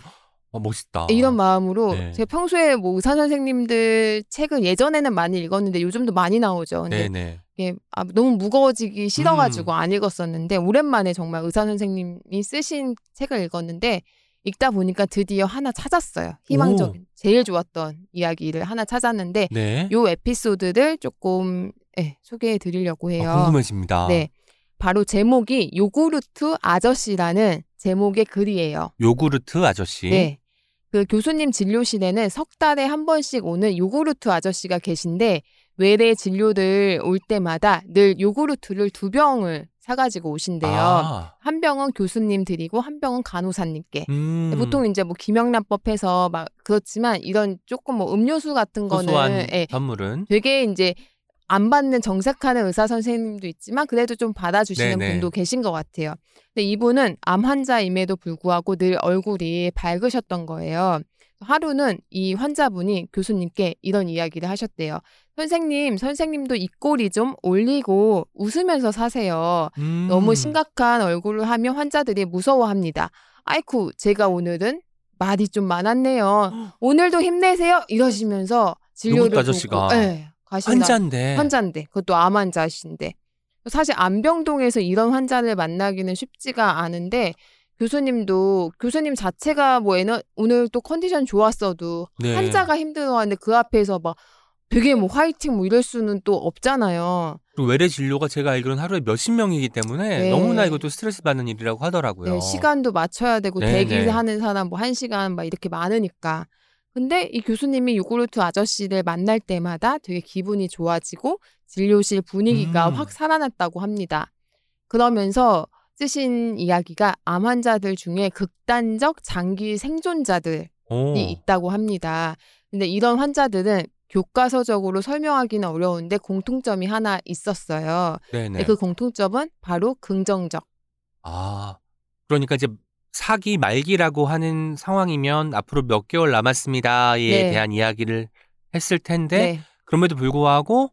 어, 멋있다. 이런 마음으로 네. 제가 평소에 뭐 의사 선생님들 책을 예전에는 많이 읽었는데 요즘도 많이 나오죠. 근데 네네. 이게 아, 너무 무거워지기 싫어가지고 음. 안 읽었었는데 오랜만에 정말 의사 선생님이 쓰신 책을 읽었는데 읽다 보니까 드디어 하나 찾았어요. 희망적인 제일 좋았던 이야기를 하나 찾았는데 네. 요 에피소드를 조금 예, 소개해 드리려고 해요. 아, 궁금해집니다. 네. 바로 제목이 요구르트 아저씨라는 제목의 글이에요. 요구르트 아저씨. 네. 그 교수님 진료실에는 석 달에 한 번씩 오는 요구르트 아저씨가 계신데 외래 진료들 올 때마다 늘 요구르트를 두 병을 사가지고 오신대요. 아, 한 병은 교수님 드리고 한 병은 간호사님께. 음. 보통 이제 뭐 김영란법 해서 막 그렇지만 이런 조금 뭐 음료수 같은 거는 예, 선물은 되게 이제 안 받는 정색하는 의사 선생님도 있지만 그래도 좀 받아주시는 네네. 분도 계신 것 같아요. 근데 이분은 암 환자임에도 불구하고 늘 얼굴이 밝으셨던 거예요. 하루는 이 환자분이 교수님께 이런 이야기를 하셨대요. 선생님, 선생님도 입꼬리 좀 올리고 웃으면서 사세요. 음. 너무 심각한 얼굴을 하면 환자들이 무서워합니다. 아이쿠, 제가 오늘은 말이 좀 많았네요. 오늘도 힘내세요. 이러시면서 진료를 아저씨가 네, 가신다. 환자인데. 환자인데 그것도 암 환자신데 사실 안병동에서 이런 환자를 만나기는 쉽지가 않은데 교수님도 교수님 자체가 뭐 에너, 오늘 또 컨디션 좋았어도 네. 환자가 힘들어하는데 그 앞에서 막 되게 뭐 화이팅 뭐 이럴 수는 또 없잖아요. 그리고 외래 진료가 제가 알기로는 하루에 몇십 명이기 때문에 네. 너무나 이것도 스트레스 받는 일이라고 하더라고요. 네, 시간도 맞춰야 되고 네, 대기하는 사람 뭐 한 시간 막 이렇게 많으니까. 근데 이 교수님이 요구르트 아저씨를 만날 때마다 되게 기분이 좋아지고 진료실 분위기가 음. 확 살아났다고 합니다. 그러면서 쓰신 이야기가 암 환자들 중에 극단적 장기 생존자들이 오. 있다고 합니다. 근데 이런 환자들은 교과서적으로 설명하기는 어려운데 공통점이 하나 있었어요. 네네. 그 공통점은 바로 긍정적. 아, 그러니까 이제 사기 말기라고 하는 상황이면 앞으로 몇 개월 남았습니다에 네. 대한 이야기를 했을 텐데 네. 그럼에도 불구하고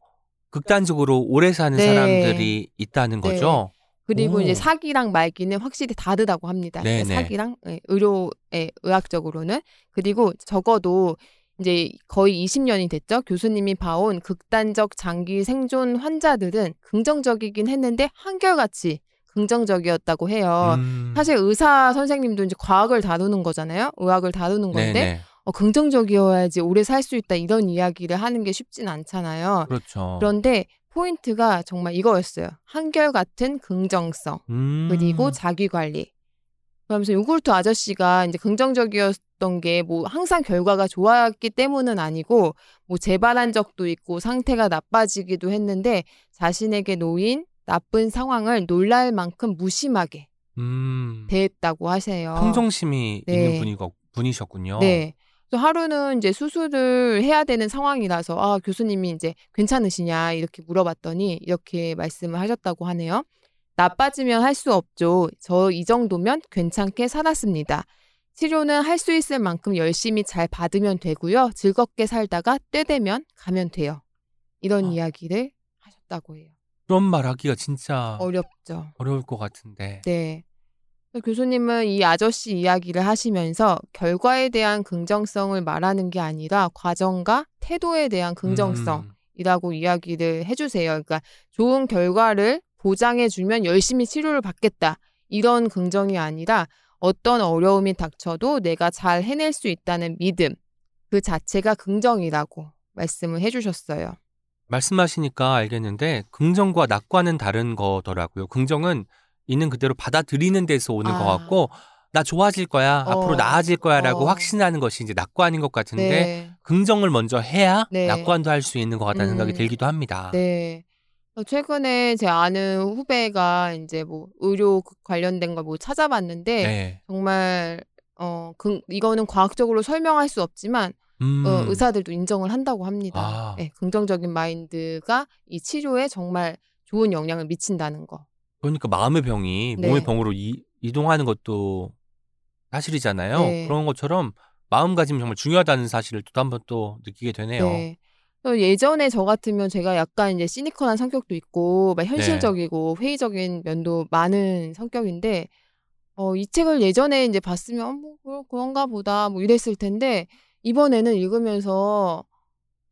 극단적으로 오래 사는 네. 사람들이 있다는 네. 거죠. 그리고 오. 이제 사기랑 말기는 확실히 다르다고 합니다. 그러니까 네네. 사기랑 예, 의료의 의학적으로는 그리고 적어도 이제 거의 20년이 됐죠. 교수님이 봐온 극단적 장기 생존 환자들은 긍정적이긴 했는데 한결같이 긍정적이었다고 해요. 음. 사실 의사 선생님도 이제 과학을 다루는 거잖아요. 의학을 다루는 건데 네네. 어, 긍정적이어야지 오래 살 수 있다 이런 이야기를 하는 게 쉽진 않잖아요. 그렇죠. 그런데 포인트가 정말 이거였어요. 한결같은 긍정성. 음. 그리고 자기 관리. 그러면서 요구르트 아저씨가 이제 긍정적이었던 게 뭐 항상 결과가 좋았기 때문은 아니고 뭐 재발한 적도 있고 상태가 나빠지기도 했는데 자신에게 놓인 나쁜 상황을 놀랄 만큼 무심하게 음. 대했다고 하세요. 평정심이 네. 있는 분이, 분이셨군요. 네. 하루는 이제 수술을 해야 되는 상황이라서 아 교수님이 이제 괜찮으시냐 이렇게 물어봤더니 이렇게 말씀을 하셨다고 하네요. 나빠지면 할 수 없죠. 저 이 정도면 괜찮게 살았습니다. 치료는 할 수 있을 만큼 열심히 잘 받으면 되고요. 즐겁게 살다가 때 되면 가면 돼요. 이런 아. 이야기를 하셨다고 해요. 그런 말 하기가 진짜 어렵죠. 어려울 것 같은데. 네. 교수님은 이 아저씨 이야기를 하시면서 결과에 대한 긍정성을 말하는 게 아니라 과정과 태도에 대한 긍정성이라고 음. 이야기를 해주세요. 그러니까 좋은 결과를 보장해주면 열심히 치료를 받겠다. 이런 긍정이 아니라 어떤 어려움이 닥쳐도 내가 잘 해낼 수 있다는 믿음. 그 자체가 긍정이라고 말씀을 해주셨어요. 말씀하시니까 알겠는데 긍정과 낙관은 다른 거더라고요. 긍정은 있는 그대로 받아들이는 데서 오는 아. 것 같고 나 좋아질 거야 어. 앞으로 나아질 거야라고 어. 확신하는 것이 이제 낙관인 것 같은데 네. 긍정을 먼저 해야 네. 낙관도 할 수 있는 것 같다는 음. 생각이 들기도 합니다. 네. 어, 최근에 제 아는 후배가 이제 뭐 의료 그 관련된 걸 뭐 찾아봤는데 네. 정말 어 그, 이거는 과학적으로 설명할 수 없지만 음. 어, 의사들도 인정을 한다고 합니다. 아. 네, 긍정적인 마인드가 이 치료에 정말 좋은 영향을 미친다는 거. 그러니까 마음의 병이 네. 몸의 병으로 이, 이동하는 것도 사실이잖아요. 네. 그런 것처럼 마음가짐이 정말 중요하다는 사실을 또 한 번 또 느끼게 되네요. 네. 또 예전에 저 같으면 제가 약간 이제 시니컬한 성격도 있고 막 현실적이고 회의적인 면도 많은 성격인데 어, 이 책을 예전에 이제 봤으면 어, 뭐 그런- 그런가 보다 뭐 이랬을 텐데 이번에는 읽으면서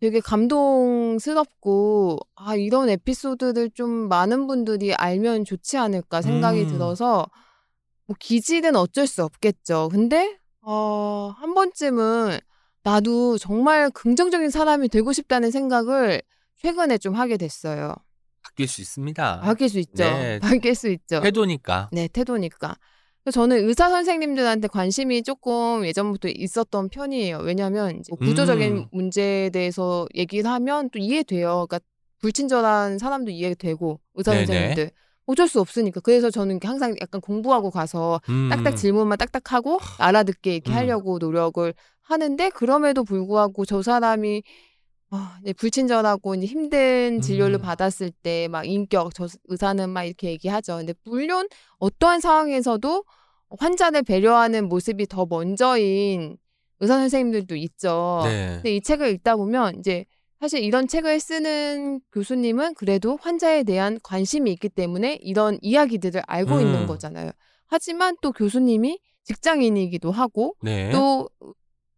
되게 감동스럽고 아 이런 에피소드를 좀 많은 분들이 알면 좋지 않을까 생각이 음. 들어서 뭐 기질은 어쩔 수 없겠죠. 근데 어, 한 번쯤은 나도 정말 긍정적인 사람이 되고 싶다는 생각을 최근에 좀 하게 됐어요. 바뀔 수 있습니다. 바뀔 수 있죠. 네. 바뀔 수 있죠. 태도니까. 네, 태도니까. 저는 의사 선생님들한테 관심이 조금 예전부터 있었던 편이에요. 왜냐하면 뭐 구조적인 음. 문제에 대해서 얘기를 하면 또 이해돼요. 그러니까 불친절한 사람도 이해되고 의사 네네. 선생님들 어쩔 수 없으니까. 그래서 저는 항상 약간 공부하고 가서 음. 딱딱 질문만 딱딱 하고 알아듣게 이렇게 음. 하려고 노력을 하는데 그럼에도 불구하고 저 사람이 아, 이제 불친절하고 이제 힘든 진료를 음. 받았을 때 막 인격 저 의사는 막 이렇게 얘기하죠. 근데 물론 어떠한 상황에서도 환자를 배려하는 모습이 더 먼저인 의사 선생님들도 있죠. 네. 근데 이 책을 읽다 보면 이제 사실 이런 책을 쓰는 교수님은 그래도 환자에 대한 관심이 있기 때문에 이런 이야기들을 알고 음. 있는 거잖아요. 하지만 또 교수님이 직장인이기도 하고 네. 또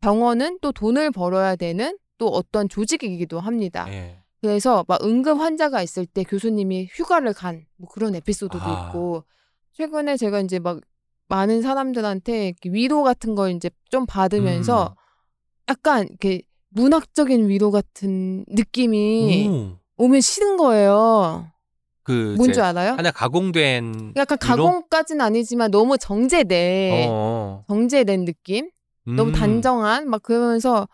병원은 또 돈을 벌어야 되는 또 어떤 조직이기도 합니다. 네. 그래서 막 응급 환자가 있을 때 교수님이 휴가를 간 뭐 그런 에피소드도 아. 있고 최근에 제가 이제 막 많은 사람들한테 위로 같은 걸 이제 좀 받으면서 음. 약간 이렇게 문학적인 위로 같은 느낌이 오. 오면 싫은 거예요. 그뭔 이제 줄 알아요? 하나 가공된 약간? 가공까지는 아니지만 너무 정제돼. 어. 정제된 느낌? 너무 음. 단정한 막 그러면서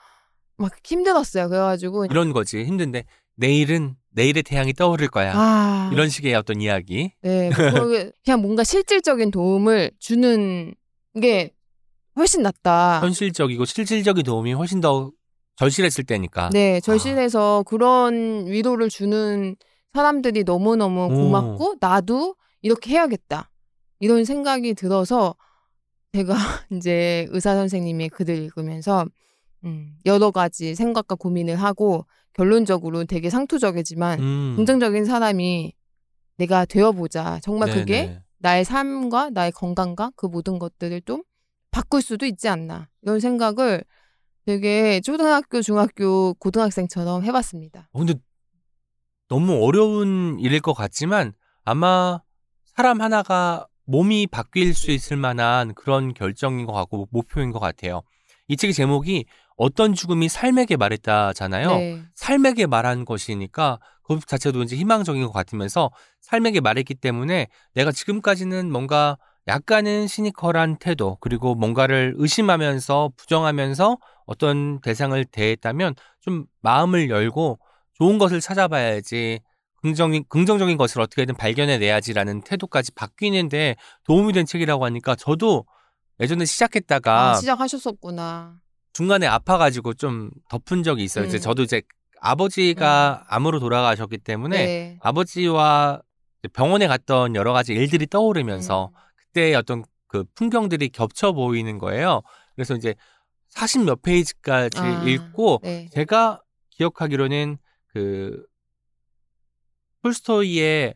막 힘들었어요. 그래가지고 이런 거지 힘든데 내일은 내일의 태양이 떠오를 거야. 아 이런 식의 어떤 이야기. 네 그냥 뭔가 실질적인 도움을 주는 게 훨씬 낫다. 현실적이고 실질적인 도움이 훨씬 더 절실했을 때니까. 네 절실해서 그런 위로를 주는 사람들이 너무 너무 오. 고맙고 나도 이렇게 해야겠다 이런 생각이 들어서 제가 이제 의사 선생님의 글을 읽으면서 음, 여러 가지 생각과 고민을 하고 결론적으로 되게 상투적이지만 음. 긍정적인 사람이 내가 되어보자. 정말 그게 네네. 나의 삶과 나의 건강과 그 모든 것들을 좀 바꿀 수도 있지 않나. 이런 생각을 되게 초등학교, 중학교, 고등학생처럼 해봤습니다. 어, 근데 너무 어려운 일일 것 같지만 아마 사람 하나가 몸이 바뀔 수 있을 만한 그런 결정인 것 같고 목표인 것 같아요. 이 책의 제목이 어떤 죽음이 삶에게 말했다잖아요. 네. 삶에게 말한 것이니까 그 자체도 이제 희망적인 것 같으면서 삶에게 말했기 때문에 내가 지금까지는 뭔가 약간은 시니컬한 태도 그리고 뭔가를 의심하면서 부정하면서 어떤 대상을 대했다면 좀 마음을 열고 좋은 것을 찾아봐야지 긍정적인, 긍정적인 것을 어떻게든 발견해내야지라는 태도까지 바뀌는데 도움이 된 책이라고 하니까 저도 예전에 시작했다가 아, 시작하셨었구나. 중간에 아파가지고 좀 덮은 적이 있어요. 이제 음. 저도 이제 아버지가 암으로 돌아가셨기 때문에 네. 아버지와 병원에 갔던 여러 가지 일들이 떠오르면서 음. 그때 어떤 그 풍경들이 겹쳐 보이는 거예요. 그래서 이제 40 몇 페이지까지 아, 읽고 네. 제가 기억하기로는 그 톨스토이의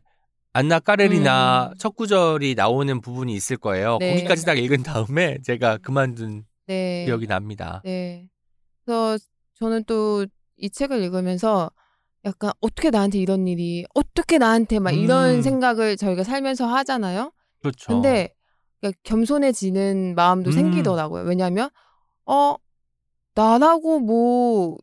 안나 까레리나 음. 첫 구절이 나오는 부분이 있을 거예요. 네. 거기까지 딱 읽은 다음에 제가 그만둔 네. 기억이 납니다. 네. 그래서 저는 또 이 책을 읽으면서 약간 어떻게 나한테 이런 일이 어떻게 나한테 막 이런 음. 생각을 저희가 살면서 하잖아요. 그렇죠. 근데 그러니까 겸손해지는 마음도 음. 생기더라고요. 왜냐하면 어 나라고 뭐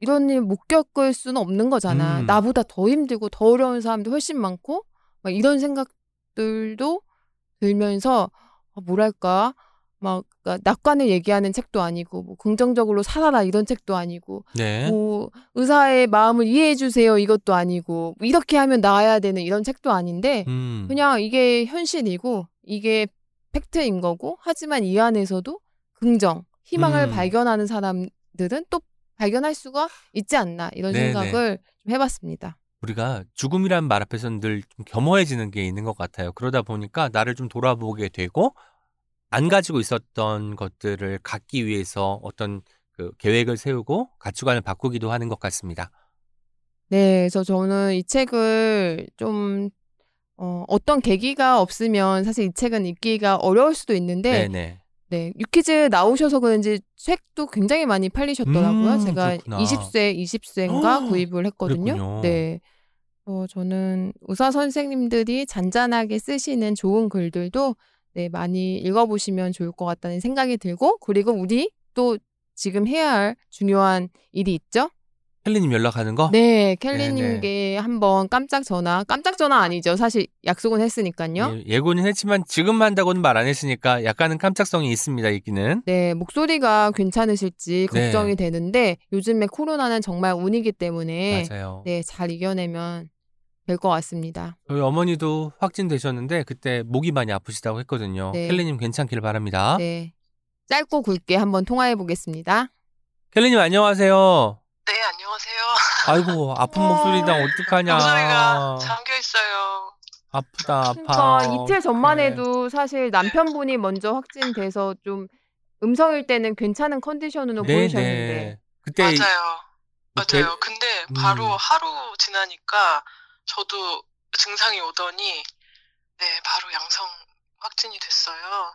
이런 일 못 겪을 수는 없는 거잖아. 음. 나보다 더 힘들고 더 어려운 사람도 훨씬 많고 막 이런 생각들도 들면서 아, 뭐랄까 막 그러니까 낙관을 얘기하는 책도 아니고 뭐 긍정적으로 살아라 이런 책도 아니고 네. 뭐 의사의 마음을 이해해 주세요 이것도 아니고 뭐 이렇게 하면 나아야 되는 이런 책도 아닌데 음. 그냥 이게 현실이고 이게 팩트인 거고 하지만 이 안에서도 긍정, 희망을 음. 발견하는 사람들은 또 발견할 수가 있지 않나 이런 네네. 생각을 좀 해봤습니다. 우리가 죽음이란 말 앞에서는 늘 좀 겸허해지는 게 있는 것 같아요. 그러다 보니까 나를 좀 돌아보게 되고 안 가지고 있었던 것들을 갖기 위해서 어떤 그 계획을 세우고 가치관을 바꾸기도 하는 것 같습니다. 네, 그래서 저는 이 책을 좀 어, 어떤 계기가 없으면 사실 이 책은 읽기가 어려울 수도 있는데 네네. 네, 유키즈 나오셔서 그런지 책도 굉장히 많이 팔리셨더라고요. 음, 제가 그렇구나. 20세, 20세인가 헉, 구입을 했거든요. 그랬군요. 네. 어, 저는 의사 선생님들이 잔잔하게 쓰시는 좋은 글들도 네, 많이 읽어보시면 좋을 것 같다는 생각이 들고 그리고 우리 또 지금 해야 할 중요한 일이 있죠. 켈리님 연락하는 거? 네, 켈리님께 한번 깜짝 전화, 깜짝 전화 아니죠. 사실 약속은 했으니까요. 예, 예고는 했지만 지금 한다고는 말 안 했으니까 약간은 깜짝성이 있습니다. 있기는. 네, 목소리가 괜찮으실지 네. 걱정이 되는데 요즘에 코로나는 정말 운이기 때문에 맞아요. 네, 잘 이겨내면 될 것 같습니다. 저희 어머니도 확진되셨는데 그때 목이 많이 아프시다고 했거든요. 네. 켈리님 괜찮길 바랍니다. 네. 짧고 굵게 한번 통화해 보겠습니다. 켈리님 안녕하세요. 네, 안녕하세요. 아이고 아픈 목소리랑 어떡하냐. 목소리가 잠겨 있어요. 아프다 아파. 그러니까 이틀 전만 네. 해도 사실 남편분이 먼저 확진돼서 좀 음성일 때는 괜찮은 컨디션으로 네, 보이셨는데 네. 그때 맞아요. 그 맞아요. 근데 바로 음. 하루 지나니까 저도 증상이 오더니 네, 바로 양성 확진이 됐어요.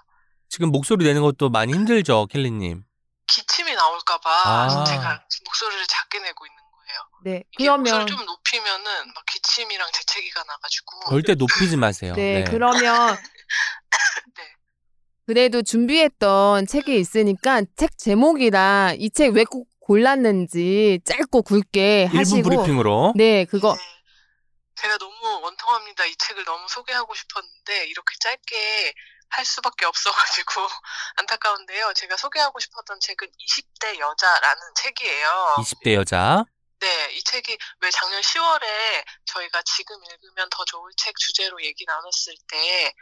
지금 목소리 내는 것도 많이 힘들죠, 켈리님. 기침이 나올까봐 아. 제가 목소리를 작게 내고 있는 거예요. 네. 그러면 목소리 좀 높이면은 막 기침이랑 재채기가 나가지고 절대 높이지 마세요. 네, 그러면 네. 그래도 준비했던 책이 있으니까 책 제목이랑 이 책 왜 꼭 골랐는지 짧고 굵게 1분 하시고 브리핑으로. 네, 그거 네. 제가 너무 원통합니다. 이 책을 너무 소개하고 싶었는데 이렇게 짧게 할 수밖에 없어가지고 안타까운데요. 제가 소개하고 싶었던 책은 20대 여자라는 책이에요. 20대 여자. 네, 이 책이 왜 작년 10월에 저희가 지금 읽으면 더 좋을 책 주제로 얘기 나눴을 때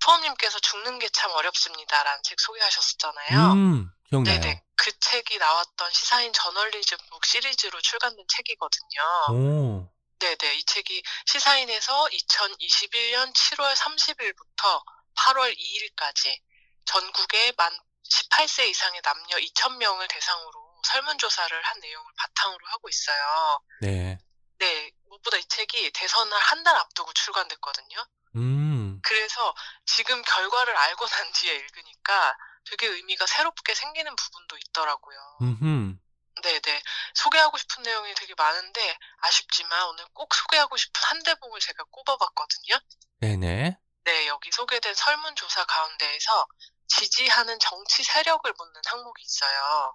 푸엄님께서 죽는 게 참 어렵습니다라는 책 소개하셨었잖아요. 음, 기억나요. 네네. 그 책이 나왔던 시사인 저널리즘 북 시리즈로 출간된 책이거든요. 오. 네네. 이 책이 시사인에서 2021년 7월 30일부터 8월 2일까지 전국의 만 18세 이상의 남녀 2,000명을 대상으로 설문조사를 한 내용을 바탕으로 하고 있어요. 네. 네. 무엇보다 이 책이 대선을 한 달 앞두고 출간됐거든요. 음. 그래서 지금 결과를 알고 난 뒤에 읽으니까 되게 의미가 새롭게 생기는 부분도 있더라고요. 음흠. 네네. 소개하고 싶은 내용이 되게 많은데 아쉽지만 오늘 꼭 소개하고 싶은 한 대목을 제가 꼽아봤거든요. 네네. 네, 여기 소개된 설문조사 가운데에서 지지하는 정치 세력을 묻는 항목이 있어요.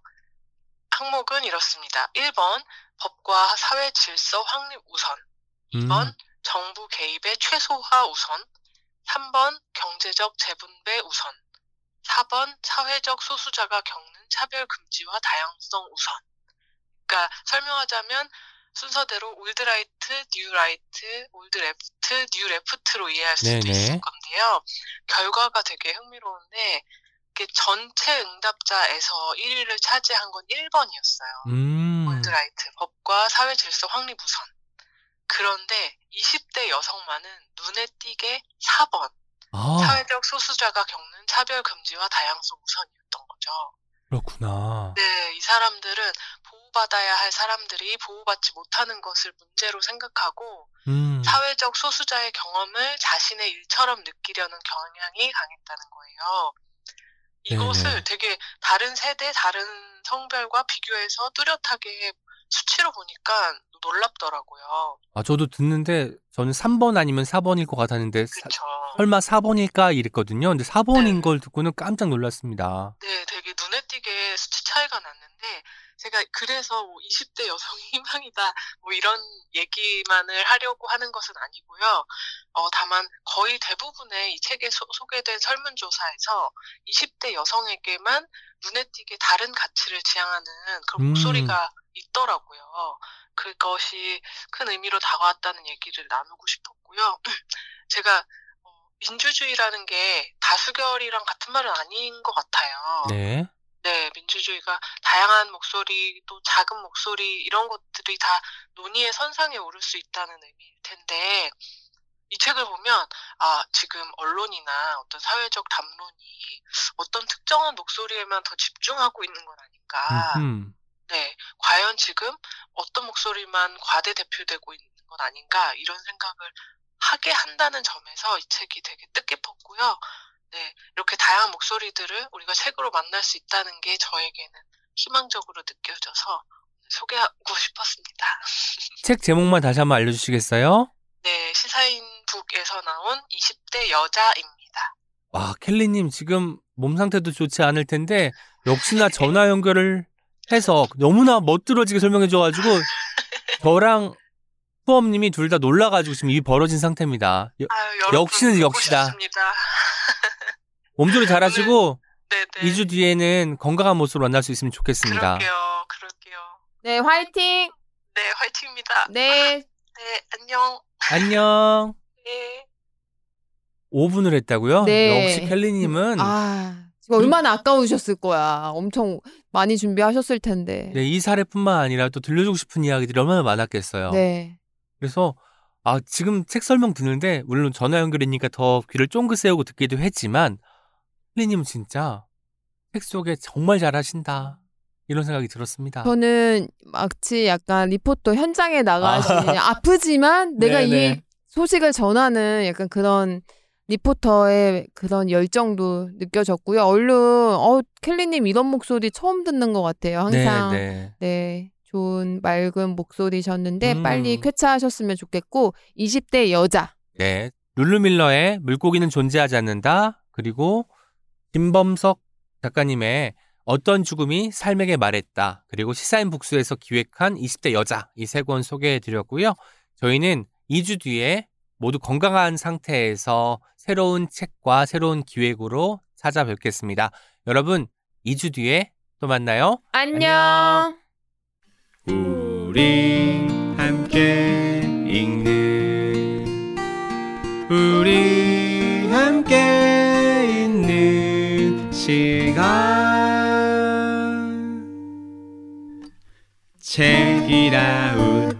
항목은 이렇습니다. 1번, 법과 사회 질서 확립 우선. 2번, 음. 정부 개입의 최소화 우선. 3번, 경제적 재분배 우선. 4번, 사회적 소수자가 겪는 차별 금지와 다양성 우선. 그러니까 설명하자면 순서대로 old right, new right, old left, new left로 이해할 수도 네네. 있을 건데요. 결과가 되게 흥미로운데 전체 응답자에서 1위를 차지한 건 1번이었어요. 음. old right, 법과 사회 질서 확립 우선. 그런데 20대 여성만은 눈에 띄게 4번, 아, 사회적 소수자가 겪는 차별 금지와 다양성 우선이었던 거죠. 그렇구나. 네, 이 사람들은 보호받아야 할 사람들이 보호받지 못하는 것을 문제로 생각하고 음. 사회적 소수자의 경험을 자신의 일처럼 느끼려는 경향이 강했다는 거예요. 이것을 네네. 되게 다른 세대, 다른 성별과 비교해서 뚜렷하게 수치로 보니까 놀랍더라고요. 아, 저도 듣는데 저는 3번 아니면 4번일 것 같았는데 사-. 설마 4번일까 이랬거든요. 근데 4번인 네. 걸 듣고는 깜짝 놀랐습니다. 네, 되게 눈에 띄게 수치 차이가 났는데 제가 그래서 뭐 20대 여성이 희망이다 뭐 이런 얘기만을 하려고 하는 것은 아니고요. 어, 다만 거의 대부분의 이 책에 소, 소개된 설문조사에서 20대 여성에게만 눈에 띄게 다른 가치를 지향하는 그런 음. 목소리가 있더라고요. 그것이 큰 의미로 다가왔다는 얘기를 나누고 싶었고요. 제가 어, 민주주의라는 게 다수결이랑 같은 말은 아닌 것 같아요. 네. 네, 민주주의가 다양한 목소리, 또 작은 목소리, 이런 것들이 다 논의의 선상에 오를 수 있다는 의미일 텐데, 이 책을 보면, 아, 지금 언론이나 어떤 사회적 담론이 어떤 특정한 목소리에만 더 집중하고 있는 건 아닌가. 음. 네, 과연 지금 어떤 목소리만 과대 대표되고 있는 건 아닌가, 이런 생각을 하게 한다는 점에서 이 책이 되게 뜻깊었고요. 네, 이렇게 다양한 목소리들을 우리가 책으로 만날 수 있다는 게 저에게는 희망적으로 느껴져서 소개하고 싶었습니다. 책 제목만 다시 한번 알려주시겠어요? 네, 시사인 북에서 나온 20대 여자입니다. 와, 켈리님 지금 몸 상태도 좋지 않을 텐데 역시나 전화 연결을 해서 너무나 멋들어지게 설명해줘가지고 저랑 후엄님이 둘 다 놀라가지고 지금 입이 벌어진 상태입니다. 여- 아유, 역시는 역시다. 몸조리 잘하시고 네네. 2주 뒤에는 건강한 모습으로 만날 수 있으면 좋겠습니다. 그럴게요, 그럴게요. 네, 화이팅! 네, 화이팅입니다. 네. 네, 안녕. 안녕. 네. 5분을 했다고요? 네. 역시 켈리님은 아, 지금 얼마나 아까우셨을 거야. 엄청 많이 준비하셨을 텐데. 네, 이 사례뿐만 아니라 또 들려주고 싶은 이야기들이 얼마나 많았겠어요. 네. 그래서 아 지금 책 설명 듣는데 물론 전화 연결이니까 더 귀를 쫑긋 세우고 듣기도 했지만 켈리님은 진짜 책 속에 정말 잘하신다 이런 생각이 들었습니다. 저는 마치 약간 리포터 현장에 나가신 아프지만 내가 네네. 이 소식을 전하는 약간 그런 리포터의 그런 열정도 느껴졌고요. 얼른 어 켈리님 이런 목소리 처음 듣는 것 같아요. 항상 네, 네. 네, 좋은 맑은 목소리셨는데 음. 빨리 쾌차하셨으면 좋겠고 20대 여자 네. 룰루밀러의 물고기는 존재하지 않는다. 그리고 김범석 작가님의 어떤 죽음이 삶에게 말했다. 그리고 시사인 북수에서 기획한 20대 여자 이 세 권 소개해 드렸고요. 저희는 2주 뒤에 모두 건강한 상태에서 새로운 책과 새로운 기획으로 찾아뵙겠습니다. 여러분, 2주 뒤에 또 만나요. 안녕. 우리 함께 읽는 우리 시간 책이라웃